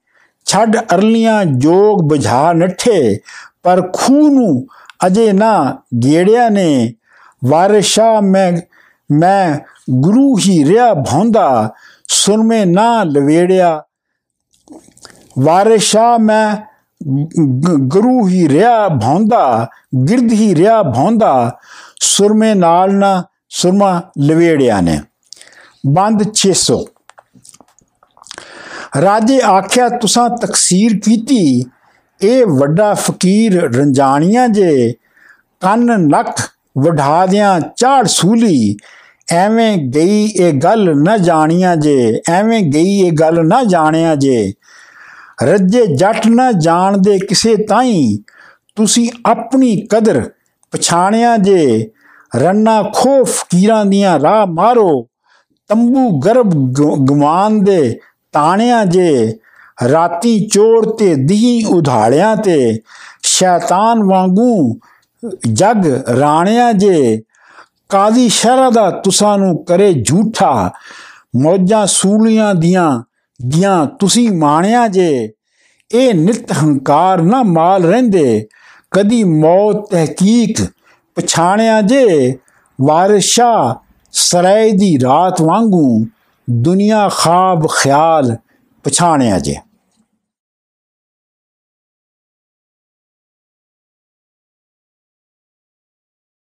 ਛੱਡ ਅਰਲੀਆਂ ਜੋਗ ਬੁਝਾ ਨੱਠੇ, ਪਰ ਖੂਹ ਨੂੰ ਅਜੇ ਨਾ ਗੇੜਿਆ ਨੇ? ਵਾਰਿਸ਼ਾ ਮੈਂ ਮੈਂ ਗੁਰੂ ਹੀ ਰਿਆ ਭੌਂਦਾ, ਸੁਰਮੇ ਨਾ ਲਵੇੜਿਆ ਵਾਰਿਸ਼ਾ ਮੈਂ ਗ- ਗੁਰੂ ਹੀ ਰਿਆ ਭੌਂਦਾ ਗਿਰਦ ਹੀ ਰਿਆ ਭੌਂਦਾ ਸੁਰਮੇ ਨਾਲ ਨਾ ਸੁਰਮਾ ਲਵੇੜਿਆ ਨੇ। ਬੰਦ 600 ਰਾਜੇ ਆਖਿਆ, ਤੁਸਾਂ ਤਕਸੀਰ ਕੀਤੀ, ਇਹ ਵੱਡਾ ਫਕੀਰ ਰੰਜਾਣੀਆਂ ਜੇ ਕੰਨ ਨੱਕ ਵਢਾ ਦਿਆਂ ਝਾੜ ਸੂਲੀ, ਐਵੇਂ ਗਈ ਇਹ ਗੱਲ ਨਾ ਜਾਣੀਆਂ ਜੇ, ਐਵੇਂ ਗਈ ਇਹ ਗੱਲ ਨਾ ਜਾਣਿਆ ਜੇ ਰੱਜੇ ਜੱਟ ਨਾ ਜਾਣਦੇ ਕਿਸੇ ਤਾਈ। ਤੁਸੀਂ ਆਪਣੀ ਕਦਰ ਪਛਾਣਿਆ ਜੇ। ਰੰਨਾ ਖੋ ਫਕੀਰਾਂ ਦੀਆਂ ਰਾਹ ਮਾਰੋ। ਤੰਬੂ ਗਰਬ ਗਵਾਨ ਦੇ ਤਾਣਿਆ ਜੇ। ਰਾਤੀ ਚੋਰ ਤੇ ਦੀ ਉਧਾੜਿਆਂ ਤੇ। ਸ਼ੈਤਾਨ ਵਾਂਗੂ ਜਗ ਰਾਣਿਆ ਜੇ। ਕਾਦੀ ਸ਼ਹਿਰਾ ਦਾ ਤੁਸਾਂ ਨੂੰ ਕਰੇ ਝੂਠਾ। ਮੌਜਾਂ ਸੂਲੀਆਂ ਦੀਆਂ ਦੀਆਂ ਤੁਸੀਂ ਮਾਣਿਆ ਜੇ, ਇਹ ਨਿਤ ਹੰਕਾਰ ਨਾ ਮਾਲ ਰਹਿੰਦੇ। ਕਦੀ ਮੌਤ ਤਹਿਕੀਕ ਪਛਾਣਿਆ ਜੇ, ਵਾਰਿਸ਼ਾ ਸਰਾਏ ਦੀ ਰਾਤ ਵਾਂਗੂ ਦੁਨੀਆ ਖਾਬ ਖਿਆਲ ਪਛਾਣਿਆ ਜੇ।